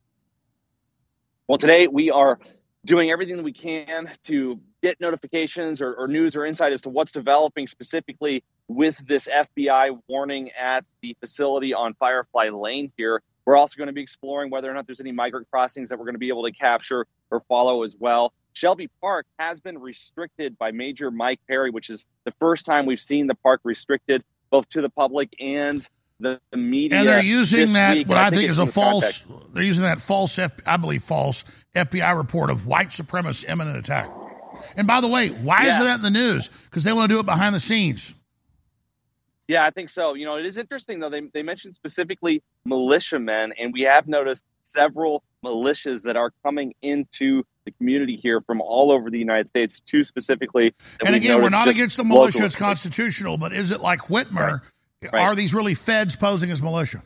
Well, today we are doing everything that we can to get notifications or, or, news or insight as to what's developing specifically with this FBI warning at the facility on Firefly Lane here. We're also going to be exploring whether or not there's any migrant crossings that we're going to be able to capture or follow as well. Shelby Park has been restricted by Major Mike Perry, which is the first time we've seen the park restricted both to the public and the, the media. And they're using that week, what I think, think is a false. context. They're using that false, F, I believe, false FBI report of white supremacist imminent attack. And by the way, why Yeah. isn't that in the news? Because they want to do it behind the scenes. Yeah, I think so. You know, it is interesting though. They they mentioned specifically militiamen, and we have noticed several militias that are coming into the community here from all over the United States. Two specifically. And again, we're not against the militia; it's constitutional. But is it like Whitmer? Right. Are these really feds posing as militia?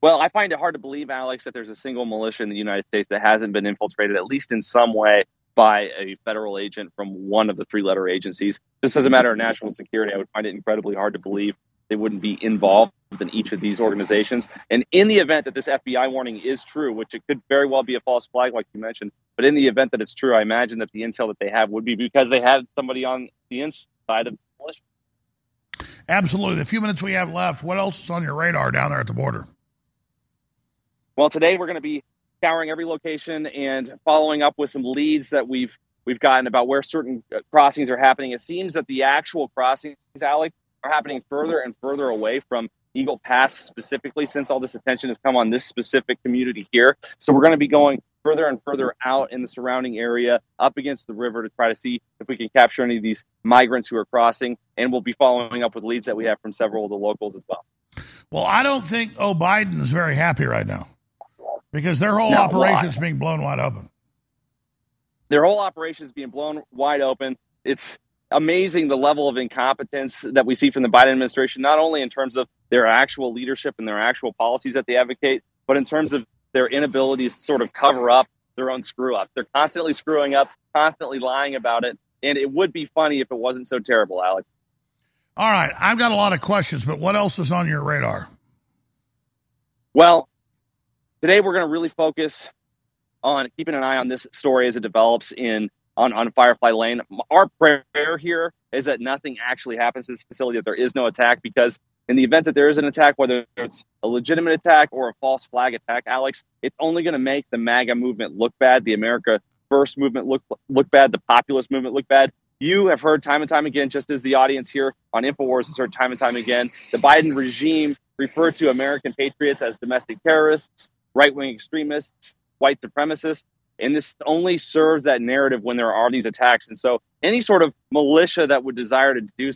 Well, I find it hard to believe, Alex, that there's a single militia in the United States that hasn't been infiltrated, at least in some way, by a federal agent from one of the three letter agencies. Just as a matter of national security, I would find it incredibly hard to believe they wouldn't be involved in each of these organizations. And in the event that this FBI warning is true, which it could very well be a false flag, like you mentioned, but in the event that it's true, I imagine that the intel that they have would be because they had somebody on the inside of the militia. Absolutely. The few minutes we have left, what else is on your radar down there at the border? Well, today we're going to be scouring every location and following up with some leads that we've we've gotten about where certain uh, crossings are happening. It seems that the actual crossings, Alex, are happening further and further away from Eagle Pass specifically, since all this attention has come on this specific community here. So we're going to be going further and further out in the surrounding area, up against the river, to try to see if we can capture any of these migrants who are crossing. And we'll be following up with leads that we have from several of the locals as well. Well, I don't think Biden is very happy right now because their whole operation is being blown wide open. their whole operation is being blown wide open. It's amazing the level of incompetence that we see from the Biden administration, not only in terms of their actual leadership and their actual policies that they advocate, but in terms of their inability to sort of cover up their own screw up. They're constantly screwing up, constantly lying about it. And it would be funny if it wasn't so terrible, Alex. All right, I've got a lot of questions, but what else is on your radar? Well, today we're going to really focus on keeping an eye on this story as it develops in on, on Firefly Lane. Our prayer here is that nothing actually happens to this facility, that there is no attack, because in the event that there is an attack, whether it's a legitimate attack or a false flag attack, Alex, it's only going to make the MAGA movement look bad, the America First movement look look bad, the populist movement look bad. You have heard time and time again, just as the audience here on Infowars has heard time and time again, the Biden regime refer to American patriots as domestic terrorists, right wing extremists, white supremacists. And this only serves that narrative when there are these attacks. And so any sort of militia that would desire to do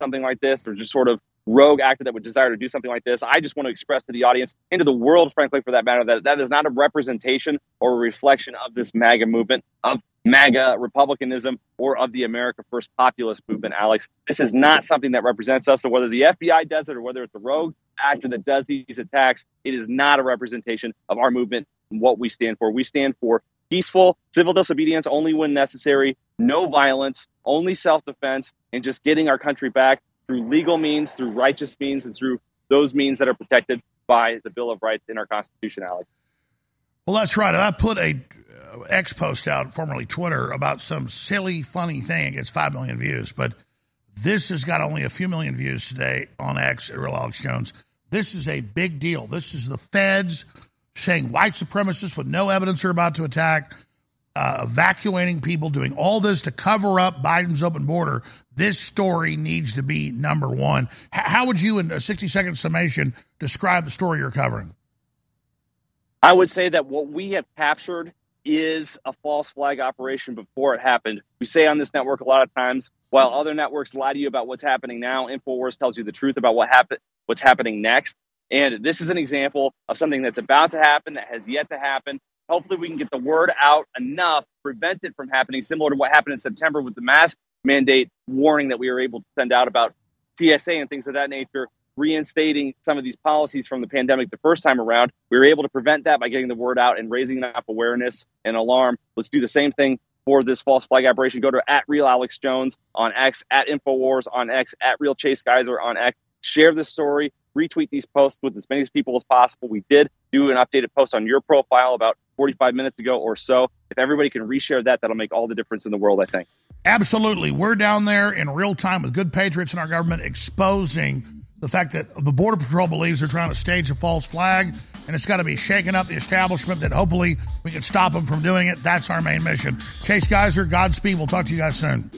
something like this or just sort of rogue actor that would desire to do something like this. I just want to express to the audience and to the world, frankly, for that matter, that that is not a representation or a reflection of this MAGA movement, of MAGA republicanism, or of the America First populist movement, Alex. This is not something that represents us. So whether the FBI does it or whether it's a rogue actor that does these attacks, it is not a representation of our movement and what we stand for. We stand for peaceful civil disobedience only when necessary, no violence, only self defense, and just getting our country back through legal means, through righteous means, and through those means that are protected by the Bill of Rights in our Constitution, Alex. Well, that's right. I put a uh, X post out, formerly Twitter, about some silly, funny thing. It gets 5 million views, but this has got only a few million views today on X at Real Alex Jones. This is a big deal. This is the feds saying white supremacists with no evidence are about to attack, uh, evacuating people, doing all this to cover up Biden's open border. This story needs to be number one. How would you, in a 60 second summation, describe the story you're covering? I would say that what we have captured is a false flag operation before it happened. We say on this network a lot of times, while other networks lie to you about what's happening now, InfoWars tells you the truth about what happened, what's happening next. And this is an example of something that's about to happen that has yet to happen. Hopefully, we can get the word out enough, prevent it from happening, similar to what happened in September with the mask mandate warning that we were able to send out about TSA and things of that nature, reinstating some of these policies from the pandemic the first time around. We were able to prevent that by getting the word out and raising enough awareness and alarm. Let's do the same thing for this false flag operation. Go to at real Alex Jones on X, at Infowars on X, at real Chase Geiser on X. Share this story retweet these posts with as many people as possible. We did do an updated post on your profile about 45 minutes ago or so. If everybody can reshare that, that'll make all the difference in the world, I think. Absolutely. We're down there in real time with good patriots in our government exposing the fact that the Border Patrol believes they're trying to stage a false flag, and it's got to be shaking up the establishment that hopefully we can stop them from doing it. That's our main mission. Chase Geiser, Godspeed. We'll talk to you guys soon.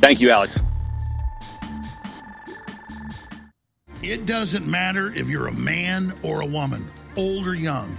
Thank you, Alex. It doesn't matter if you're a man or a woman, old or young.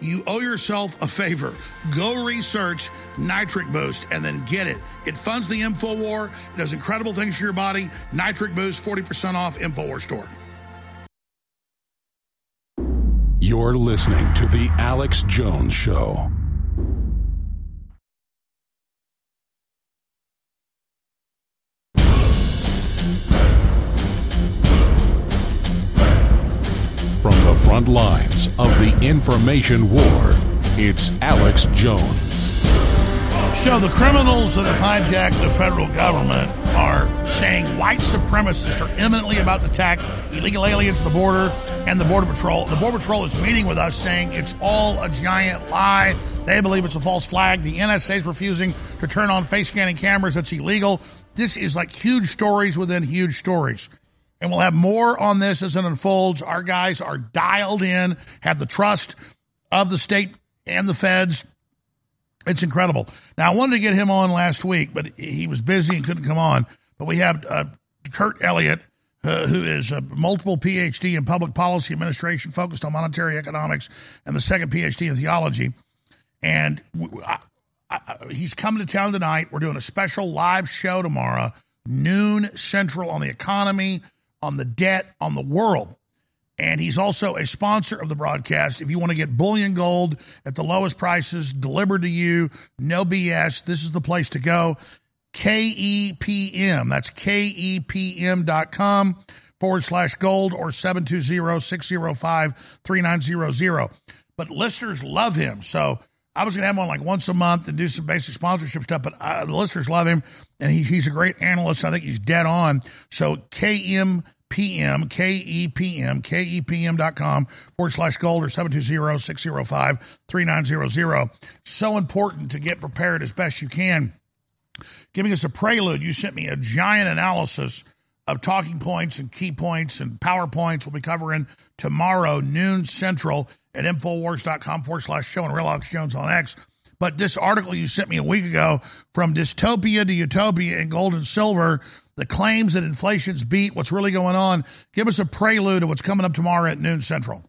You owe yourself a favor. Go research Nitric Boost and then get it. It funds the InfoWar, it does incredible things for your body. Nitric Boost, 40% off, InfoWar Store. You're listening to The Alex Jones Show. From the front lines of the information war, it's Alex Jones. So the criminals that have hijacked the federal government are saying white supremacists are imminently about to attack illegal aliens at the border and the Border Patrol. The Border Patrol is meeting with us saying it's all a giant lie. They believe it's a false flag. The NSA is refusing to turn on face scanning cameras. That's illegal. This is like huge stories within huge stories. And we'll have more on this as it unfolds. Our guys are dialed in, have the trust of the state and the feds. It's incredible. Now, I wanted to get him on last week, but he was busy and couldn't come on. But we have uh, Kirk Elliott, uh, who is a multiple PhD in public policy administration focused on monetary economics and the second PhD in theology. And I, I, he's coming to town tonight. We're doing a special live show tomorrow, noon central on the economy, on the debt, on the world. And he's also a sponsor of the broadcast. If you want to get bullion gold at the lowest prices delivered to you, no BS, this is the place to go. KEPM, that's KEPM.com forward slash gold or 720 605 3900. But listeners love him. So I was going to have him on like once a month and do some basic sponsorship stuff, but uh, the listeners love him, and he, he's a great analyst. I think he's dead on. So KM PM, K-E-P-M, K-E-P-M.com forward slash gold or 720-605-3900. So important to get prepared as best you can. Giving us a prelude, you sent me a giant analysis of talking points and key points and PowerPoints we'll be covering tomorrow, noon central at Infowars.com forward slash show and Real Alex Jones on X. But this article you sent me a week ago from dystopia to utopia in gold and silver, the claims that inflation's beat, what's really going on. Give us a prelude of what's coming up tomorrow at noon central.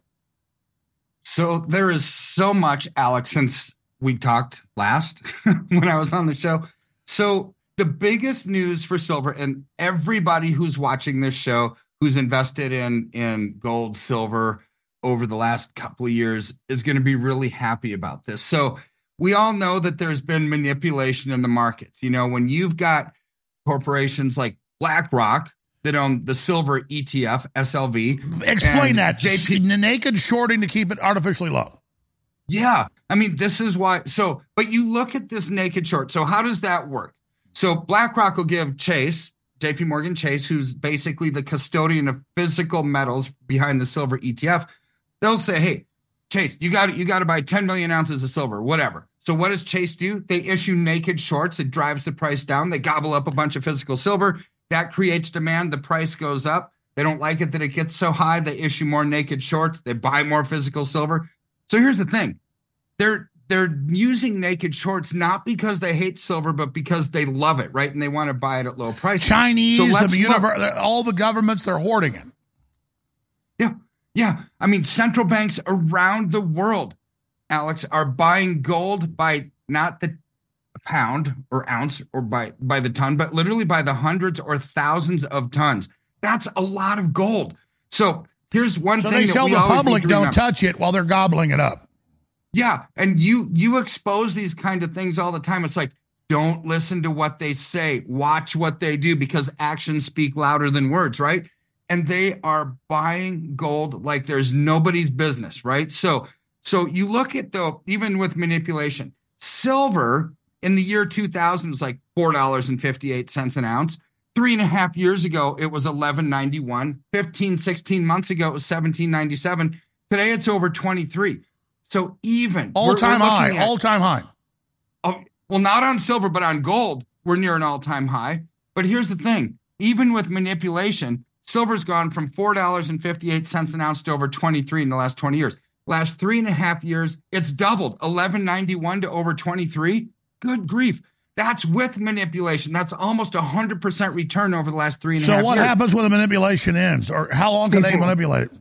So there is so much, Alex, since we talked last when I was on the show. So the biggest news for silver and everybody who's watching this show who's invested in in gold, silver over the last couple of years is going to be really happy about this. So we all know that there's been manipulation in the markets. You know, when you've got corporations like BlackRock that own the silver ETF, SLV. Explain that. JP the naked shorting to keep it artificially low. Yeah. I mean, this is why. So, but you look at this naked short. So, how does that work? So, BlackRock will give Chase, JP Morgan Chase, who's basically the custodian of physical metals behind the silver ETF, they'll say, hey, Chase, you got you got to buy 10 million ounces of silver, whatever. So what does Chase do? They issue naked shorts. It drives the price down. They gobble up a bunch of physical silver. That creates demand. The price goes up. They don't like it that it gets so high. They issue more naked shorts. They buy more physical silver. So here's the thing. They're they're using naked shorts not because they hate silver, but because they love it, right? And they want to buy it at low prices. Chinese, So the let's look. univer- all the governments, they're hoarding it. Yeah. Yeah. I mean, central banks around the world, Alex, are buying gold by not the pound or ounce or by by the ton, but literally by the hundreds or thousands of tons. That's a lot of gold. So here's one So thing they that tell the public don't remember. touch it while they're gobbling it up. Yeah, and you you expose these kind of things all the time. It's like don't listen to what they say, watch what they do because actions speak louder than words, right? And they are buying gold like there's nobody's business, right? So so you look at though even with manipulation, silver in the year 2000 was like four dollars and 58 cents an ounce. Three and a half years ago, it was 1191. 15, 16 months ago, it was 1797. Today, it's over 23. So even All time high. at- All time high. Oh, well, not on silver, but on gold, we're near an all time high. But here's the thing even with manipulation, silver's gone from $4.58 an ounce to over 23 in the last 20 years. Last three and a half years, it's doubled 1191 to over 23. Good grief. That's with manipulation. That's almost a 100% return over the last three and a half So what years. happens when the manipulation ends, or how long can they manipulate it?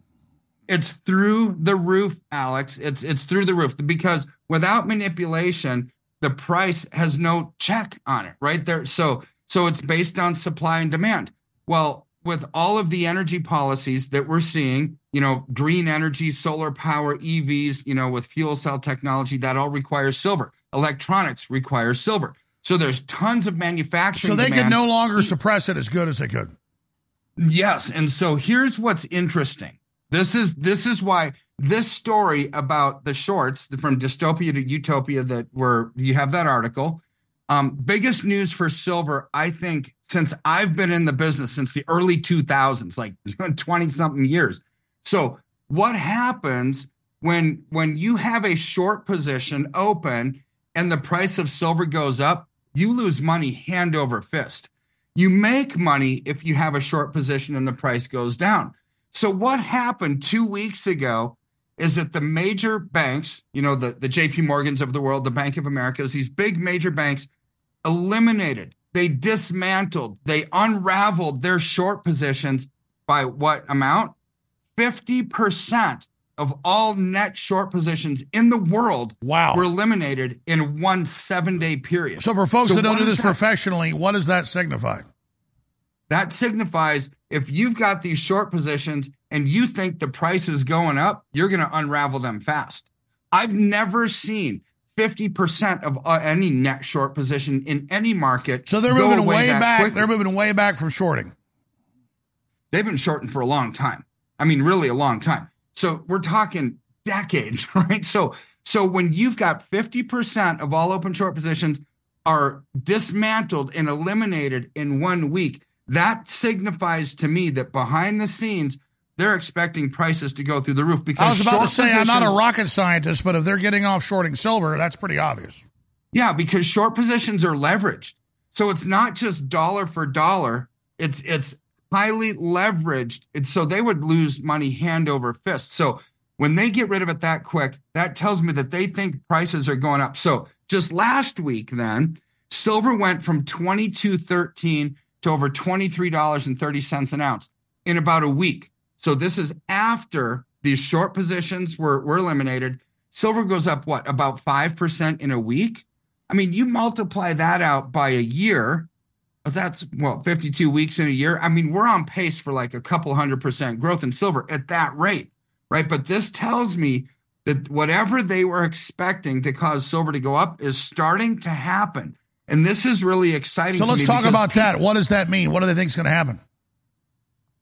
It's through the roof, Alex. It's it's through the roof because without manipulation, the price has no check on it, right there. So so it's based on supply and demand. Well, with all of the energy policies that we're seeing, you know, green energy, solar power, EVs, you know, with fuel cell technology, that all requires silver. Electronics requires silver. So there's tons of manufacturing. So they can demand. no longer suppress it as good as they could. Yes, and so here's what's interesting. This is this is why this story about the shorts from dystopia to utopia that were you have that article. Um, biggest news for silver, I think, since I've been in the business since the early 2000s, like 20 something years. So what happens when when you have a short position open and the price of silver goes up? You lose money hand over fist. You make money if you have a short position and the price goes down. So what happened two weeks ago is that the major banks, you know, the, the JP Morgans of the world, the Bank of Americas, these big major banks eliminated, they dismantled, they unraveled their short positions by what amount? 50% of all net short positions in the world wow. were eliminated in one seven day period. So for folks that don't do this that- professionally, what does that signify? that signifies if you've got these short positions and you think the price is going up, you're going to unravel them fast. I've never seen 50% of uh, any net short position in any market. So they're moving way back. quickly. They're moving way back from shorting. They've been shorting for a long time. I mean, really a long time. So we're talking decades, right? So So when you've got 50% of all open short positions are dismantled and eliminated in one week, that signifies to me that behind the scenes, they're expecting prices to go through the roof because I was about to say I'm not a rocket scientist, but if they're getting off shorting silver, that's pretty obvious. Yeah, because short positions are leveraged. So it's not just dollar for dollar. It's it's highly leveraged. It's so they would lose money hand over fist. So when they get rid of it that quick, that tells me that they think prices are going up. So just last week then, silver went from 22.13 to over $23.30 an ounce in about a week. So this is after these short positions were, were eliminated. Silver goes up what about 5% in a week? I mean, you multiply that out by a year. That's well, 52 weeks in a year. I mean, we're on pace for like a couple hundred percent growth in silver at that rate, right? But this tells me that whatever they were expecting to cause silver to go up is starting to happen. And this is really exciting. So let's talk about people- that. What does that mean? What do they think is going to happen?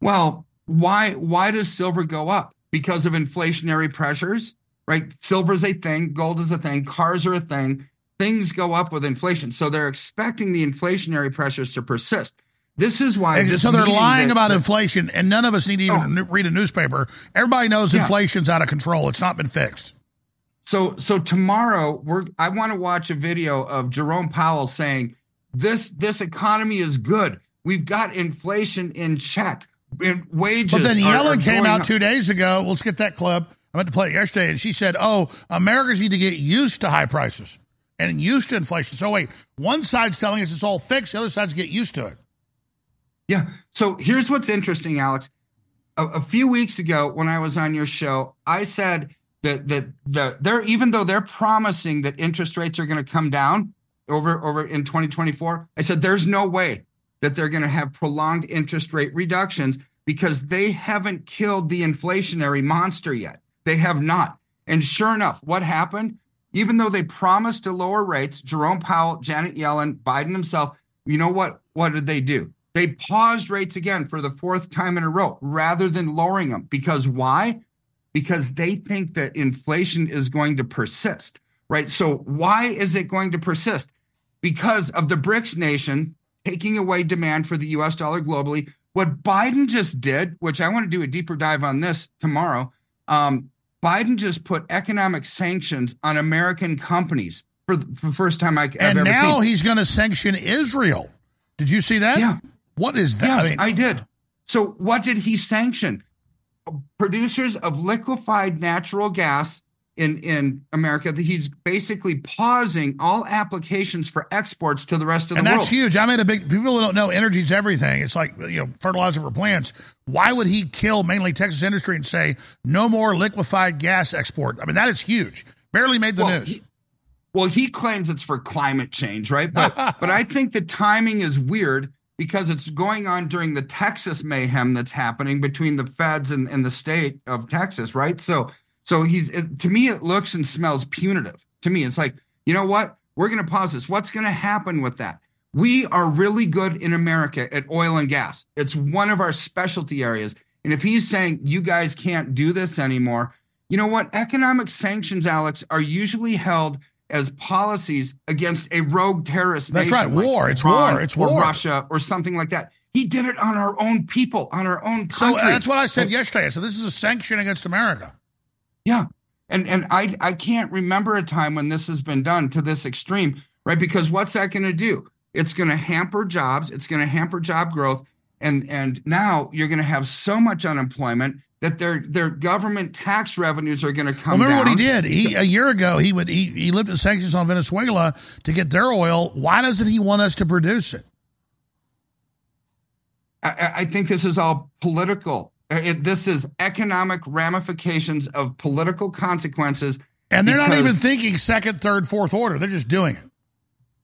Well, why why does silver go up? Because of inflationary pressures, right? Silver is a thing, gold is a thing, cars are a thing. Things go up with inflation. So they're expecting the inflationary pressures to persist. This is why And this so they're lying that- about that- inflation, and none of us need to even n- read a newspaper. Everybody knows Yeah. inflation's out of control. It's not been fixed. So so tomorrow we're I want to watch a video of Jerome Powell saying this this economy is good. We've got inflation in check. And wages. But then Yellen came out up. two days ago. Let's get that clip. I meant to play it yesterday, and she said, "Oh, Americans need to get used to high prices and used to inflation." So wait, one side's telling us it's all fixed, the other side's get used to it. Yeah. So here's what's interesting, Alex. A, a few weeks ago, when I was on your show, I said that that the they're even though they're promising that interest rates are going to come down over over in 2024, I said there's no way that they're going to have prolonged interest rate reductions because they haven't killed the inflationary monster yet. They have not. And sure enough, what happened? Even though they promised to lower rates, Jerome Powell, Janet Yellen, Biden himself, you know what? What did they do? They paused rates again for the fourth time in a row rather than lowering them. Because why? Because they think that inflation is going to persist, right? So, why is it going to persist? Because of the BRICS nation taking away demand for the US dollar globally. What Biden just did, which I want to do a deeper dive on this tomorrow, um, Biden just put economic sanctions on American companies for the, first time I, I've and ever now seen. he's going to sanction Israel. Did you see that? Yeah. What is that? Yes, I mean, I did. So what did he sanction? Producers of liquefied natural gas in in America. that He's basically pausing all applications for exports to the rest of and the world. And that's huge. I made a big. People don't know energy's everything. It's like you know fertilizer for plants. Why would he kill mainly Texas industry and say no more liquefied gas export? I mean that is huge. Barely made the Well, news. he- well, he claims it's for climate change, right? But but I think the timing is weird because it's going on during the Texas mayhem that's happening between the feds and, and the state of Texas, right? So so he's it, to me it looks and smells punitive. To me, it's like, you know what? We're gonna pause this. What's gonna happen with that? We are really good in America at oil and gas. It's one of our specialty areas. And if he's saying you guys can't do this anymore, you know what? Economic sanctions, Alex, are usually held as policies against a rogue terrorist That's nation right. like War. It's Iran war. It's or war. Russia or something like that. He did it on our own people, on our own So country. uh, that's what I said yesterday. So this is a sanction against America. Yeah. And and I I can't remember a time when this has been done to this extreme, right? Because what's that going to do? It's going to hamper jobs, it's going to hamper job growth and and now you're going to have so much unemployment that their their government tax revenues are going to come Remember what he did? He a year ago he would he, he lifted sanctions on Venezuela to get their oil. Why doesn't he want us to produce it? I- I, I think this is all political. Uh, It, this is economic ramifications of political consequences. And they're not even thinking second, third, fourth order. They're just doing it.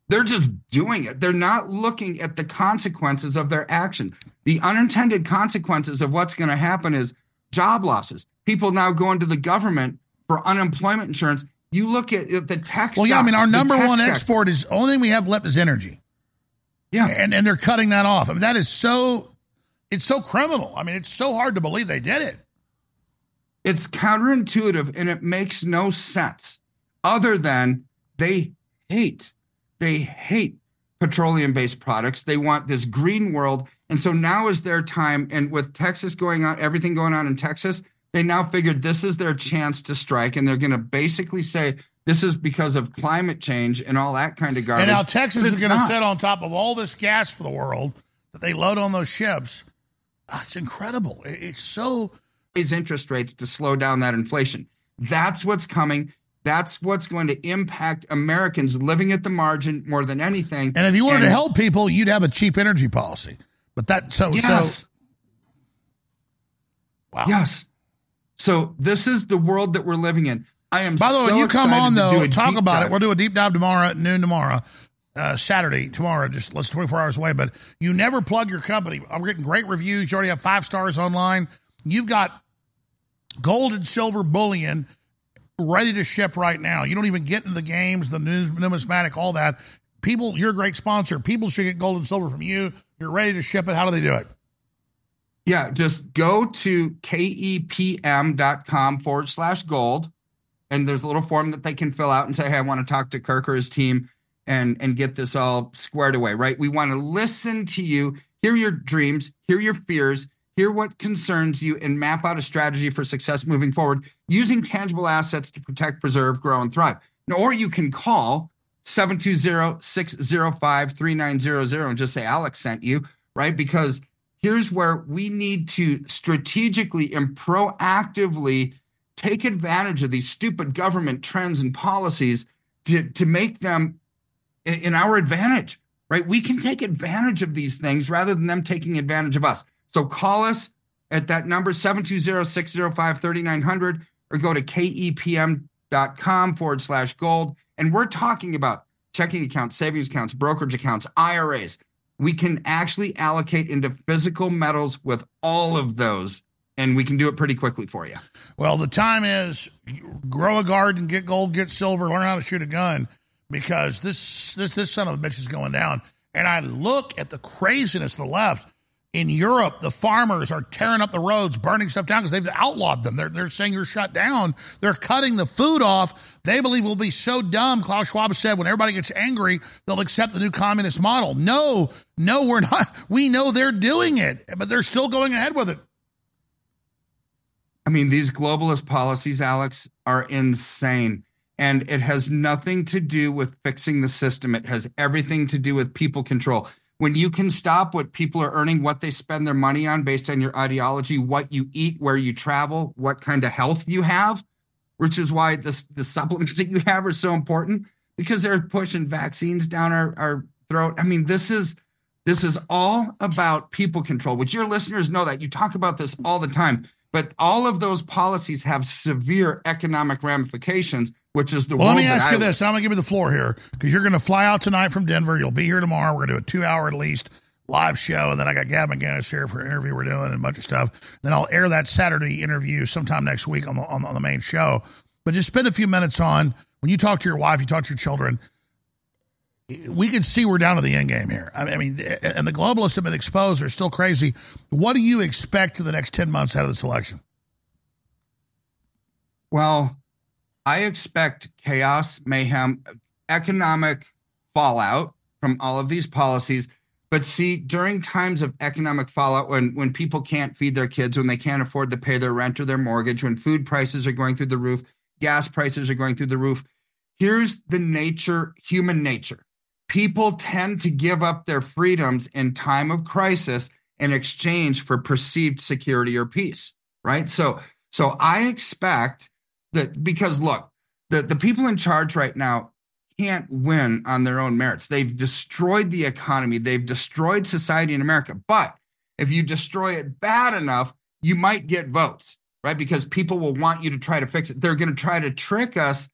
They're just doing it. They're not looking at the consequences of their action. The unintended consequences of what's going to happen is job losses. People now going to the government for unemployment insurance. You look at, at the tech. Well, yeah, I mean, our number one sector. export is only thing we have left is energy. Yeah, and and they're cutting that off. I mean, that is so it's so criminal. I mean, it's so hard to believe they did it. It's counterintuitive and it makes no sense. other than they hate, they hate petroleum based products. They want this green world. And so now is their time. And with Texas going on, everything going on in Texas, they now figured this is their chance to strike. And they're going to basically say, this is because of climate change and all that kind of garbage. And now Texas is going to sit on top of all this gas for the world that they load on those ships. Ah, It's incredible. It's so. Raise interest rates to slow down that inflation. That's what's coming. That's what's going to impact Americans living at the margin more than anything. And if you wanted to help people, you'd have a cheap energy policy. But that so Yes. so. Wow. Yes. So this is the world that we're living in. I am. By the way, so you come on though, talk about dive. it. We'll do a deep dive tomorrow at noon tomorrow, uh, Saturday tomorrow. Just less than 24 hours away. But you never plug your company. I'm getting great reviews. You already have five stars online. You've got gold and silver bullion ready to ship right now. You don't even get into the games, the news, numismatic, all that. People, you're a great sponsor. People should get gold and silver from you. You're ready to ship it. How do they do it? Yeah, just go to kepm.com forward slash gold. And there's a little form that they can fill out and say, hey, I want to talk to Kirk or his team and, and get this all squared away, right? We want to listen to you, hear your dreams, hear your fears, hear what concerns you, and map out a strategy for success moving forward using tangible assets to protect, preserve, grow, and thrive. Or you can call 720-605-3900 and just say Alex sent you, right? Because here's where we need to strategically and proactively take advantage of these stupid government trends and policies to, to make them in, in our advantage, right? We can take advantage of these things rather than them taking advantage of us. So call us at that number 720-605-3900 or go to kepm.com forward slash gold. And we're talking about checking accounts, savings accounts, brokerage accounts, IRAs. We can actually allocate into physical metals with all of those, and we can do it pretty quickly for you. Well, the time is grow a garden, get gold, get silver, learn how to shoot a gun, because this this this son of a bitch is going down. And I look at the craziness of the left in Europe. The farmers are tearing up the roads, burning stuff down because they've outlawed them. They're they're saying you're shut down. They're cutting the food off. They believe we'll be so dumb. Klaus Schwab said when everybody gets angry, they'll accept the new communist model. No, no, we're not. We know they're doing it, but they're still going ahead with it. I mean, these globalist policies, Alex, are insane. And it has nothing to do with fixing the system. It has everything to do with people control. When you can stop what people are earning, what they spend their money on based on your ideology, what you eat, where you travel, what kind of health you have, which is why this, the supplements that you have are so important because they're pushing vaccines down our, our throat. I mean, this is this is all about people control, which your listeners know that. You talk about this all the time, but all of those policies have severe economic ramifications, which is the Well, let me ask I you live this. I'm going to give you the floor here because you're going to fly out tonight from Denver. You'll be here tomorrow. We're going to do a two hour at least live show. And then I got Gavin McInnes here for an interview we're doing and a bunch of stuff. Then I'll air that Saturday interview sometime next week on the, on, the- on the main show. But just spend a few minutes on when you talk to your wife, you talk to your children. We can see we're down to the end game here. I mean, I mean, and the globalists have been exposed. They're still crazy. What do you expect in the next 10 months out of this election? Well, I expect chaos, mayhem, economic fallout from all of these policies. But see, during times of economic fallout, when when people can't feed their kids, when they can't afford to pay their rent or their mortgage, when food prices are going through the roof, gas prices are going through the roof, here's the nature, human nature. People tend to give up their freedoms in time of crisis in exchange for perceived security or peace, right? So so I expect that because look, the, the people in charge right now can't win on their own merits. They've destroyed the economy, they've destroyed society in America. But if you destroy it bad enough, you might get votes, right? Because people will want you to try to fix it. They're going to try to trick us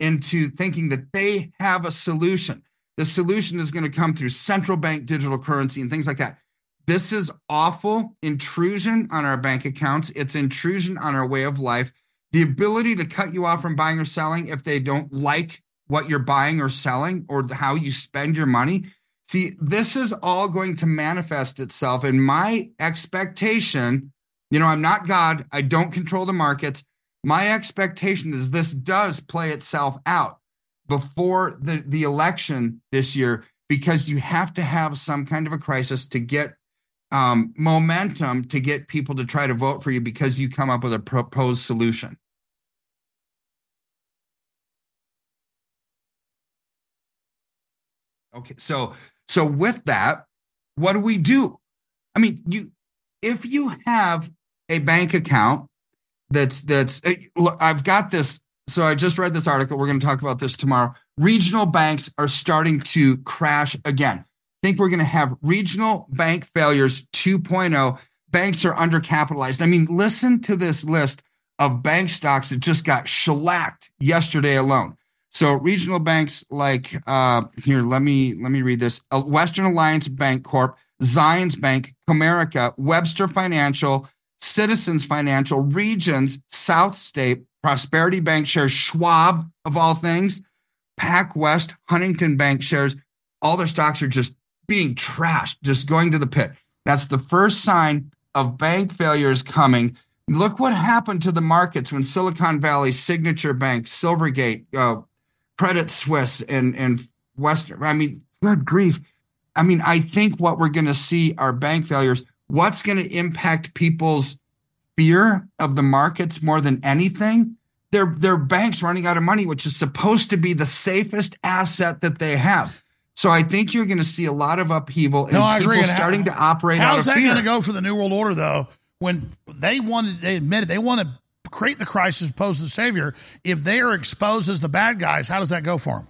into thinking that they have a solution. The solution is going to come through central bank digital currency and things like that. This is awful intrusion on our bank accounts. It's intrusion on our way of life. The ability to cut you off from buying or selling if they don't like what you're buying or selling or how you spend your money. See, this is all going to manifest itself in my expectation. You know, I'm not God, I don't control the markets, My expectation is this does play itself out before the, the election this year because you have to have some kind of a crisis to get um, momentum to get people to try to vote for you because you come up with a proposed solution. Okay, so so with that, what do we do? I mean, you if you have a bank account that's that's uh, I've got this. So I just read this article. We're going to talk about this tomorrow. Regional banks are starting to crash again. Think we're going to have regional bank failures 2.0. Banks are undercapitalized. I mean, listen to this list of bank stocks that just got shellacked yesterday alone. So regional banks like uh, here, let me let me read this: uh, Western Alliance Bank Corp, Zions Bank, Comerica, Webster Financial, Citizens Financial, Regions, South State, Prosperity Bank shares, Schwab of all things, PacWest, Huntington Bank shares. All their stocks are just being trashed, just going to the pit. That's the first sign of bank failures coming. Look what happened to the markets when Silicon Valley, Signature Bank, Silvergate, uh, Credit Suisse, and and Western. I mean, good grief. I mean, I think what we're going to see are bank failures. What's going to impact people's fear of the markets more than anything? Their their banks running out of money, which is supposed to be the safest asset that they have. So I think you're going to see a lot of upheaval and No, I people agree. Starting how- to operate out How's that going to go for the New World Order, though? When they wanted, they admitted they want to create the crisis, pose the savior. If they are exposed as the bad guys, how does that go for them?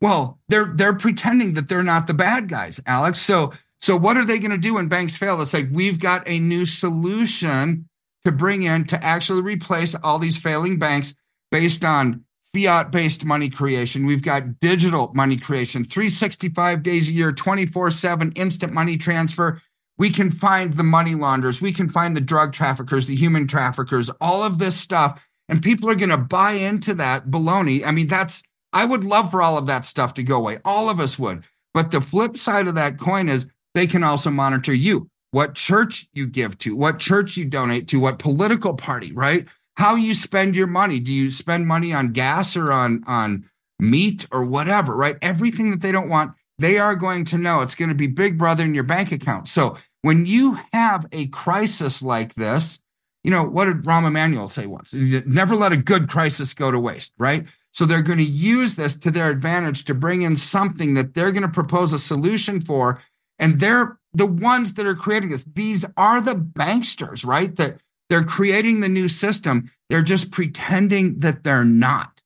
Well, they're they're pretending that they're not the bad guys, Alex. So so what are they going to do when banks fail? It's like we've got a new solution to bring in to actually replace all these failing banks based on fiat based money creation. We've got digital money creation, 365 days a year, 24/7 instant money transfer. We can find the money launderers, we can find the drug traffickers, the human traffickers, all of this stuff and people are going to buy into that baloney. I mean, that's I would love for all of that stuff to go away. All of us would. But the flip side of that coin is they can also monitor you, what church you give to, what church you donate to, what political party, right? How you spend your money. Do you spend money on gas or on on meat or whatever, right? Everything that they don't want, they are going to know. It's going to be Big Brother in your bank account. So when you have a crisis like this, you know, what did Rahm Emanuel say once? Never let a good crisis go to waste, right? So they're going to use this to their advantage to bring in something that they're going to propose a solution for. And they're the ones that are creating this. These are the banksters, right? That they're creating the new system. They're just pretending that they're not,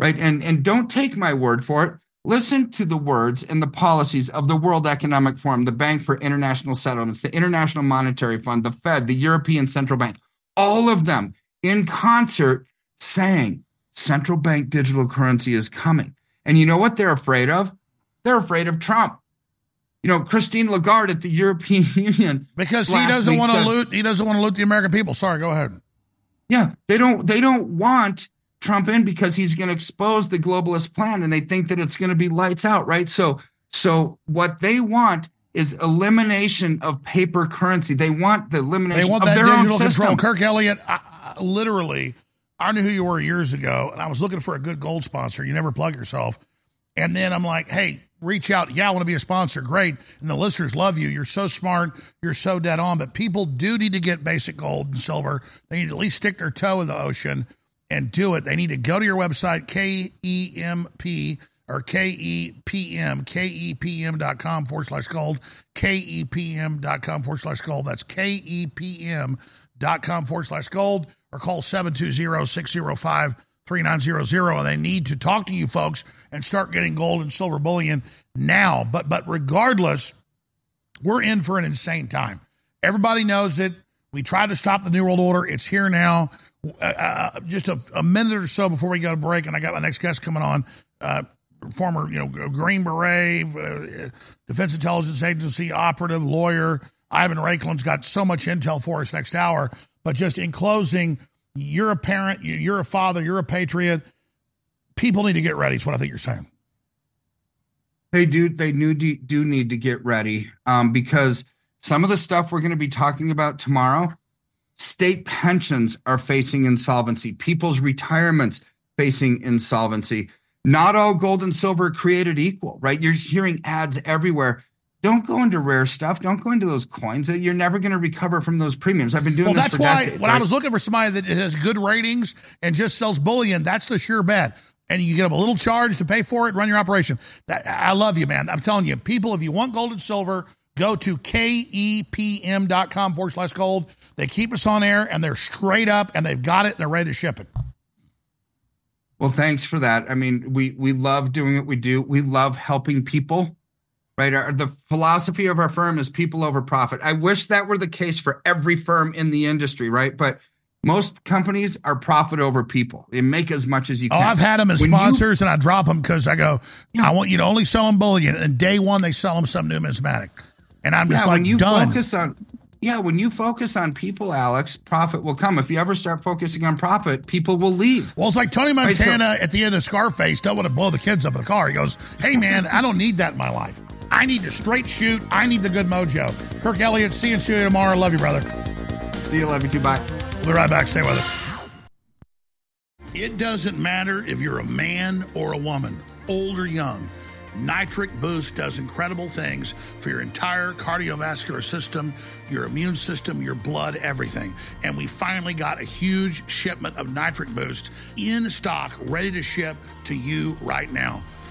right? And, and don't take my word for it. Listen to the words and the policies of the World Economic Forum, the Bank for International Settlements, the International Monetary Fund, the Fed, the European Central Bank, all of them in concert saying central bank digital currency is coming. And you know what they're afraid of? They're afraid of Trump. You know, Christine Lagarde at the European Union Because he doesn't want to loot. He doesn't want to loot the American people. Sorry, go ahead. Yeah, they don't they don't want Trump in because he's going to expose the globalist plan and they think that it's going to be lights out, right? So so what they want is elimination of paper currency. They want the elimination They want of that their own digital control. system. Kirk Elliott, I, I, literally, I knew who you were years ago, and I was looking for a good gold sponsor. You never plug yourself. And then I'm like, hey, reach out. Yeah, I want to be a sponsor. Great. And the listeners love you. You're so smart. You're so dead on. But people do need to get basic gold and silver. They need to at least stick their toe in the ocean and do it. They need to go to your website, KEMP or K-E-P-M, K-E-P-M dot com forward slash gold, K-E-P-M dot com forward slash gold. That's K-E-P-M dot com forward slash gold or call 720-605-3900 and they need to talk to you folks and start getting gold and silver bullion now. But but regardless, we're in for an insane time. Everybody knows it. We tried to stop the New World Order. It's here now. Uh, uh, just a, a minute or so before we go to break, and I got my next guest coming on. Uh, former, you know, Green Beret, uh, Defense Intelligence Agency operative, lawyer. Ivan Raiklin's got so much intel for us next hour. But just in closing, you're a parent, you- you're a father, you're a patriot. People need to get ready. Is what I think you're saying. They do. They do, do need to get ready um, because some of the stuff we're going to be talking about tomorrow, State pensions are facing insolvency. People's retirements facing insolvency. Not all gold and silver created equal, right? You're hearing ads everywhere. Don't go into rare stuff. Don't go into those coins. That you're never going to recover from those premiums. I've been doing well, that's why decades, when I was looking for somebody that has good ratings and just sells bullion, that's the sure bet. And you get a little charge to pay for it, run your operation. That, I love you, man. I'm telling you, people, if you want gold and silver, go to E kepm.com forward slash gold. They keep us on air and they're straight up and they've got it and they're ready to ship it. Well, thanks for that. I mean, we we love doing what we do. We love helping people. Right? Our, the philosophy of our firm is people over profit. I wish that were the case for every firm in the industry, right? But most companies are profit over people. They make as much as you Oh, can. I've had them as When you- sponsors and I drop them because I go, I want you to only sell them bullion. And day one, they sell them some numismatic. And I'm just yeah, like, when you done. focus on yeah, when you focus on people, Alex, profit will come. If you ever start focusing on profit, people will leave. Well, it's like Tony Right, so- Montana at the end of Scarface don't want to blow the kids up in the car. He goes, Hey, man, I don't need that in my life. I need to straight shoot. I need the good mojo. Kirk Elliott, see you in studio tomorrow. Love you, brother. See you. Love you too. Bye. We'll be right back. Stay with us. It doesn't matter if you're a man or a woman, old or young. Nitric Boost does incredible things for your entire cardiovascular system, your immune system, your blood, everything. And we finally got a huge shipment of Nitric Boost in stock, ready to ship to you right now.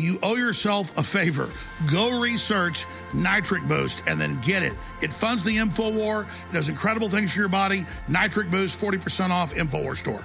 You owe yourself a favor. Go research Nitric Boost and then get it. It funds the InfoWar, it does incredible things for your body. Nitric Boost, 40% off, InfoWar Store.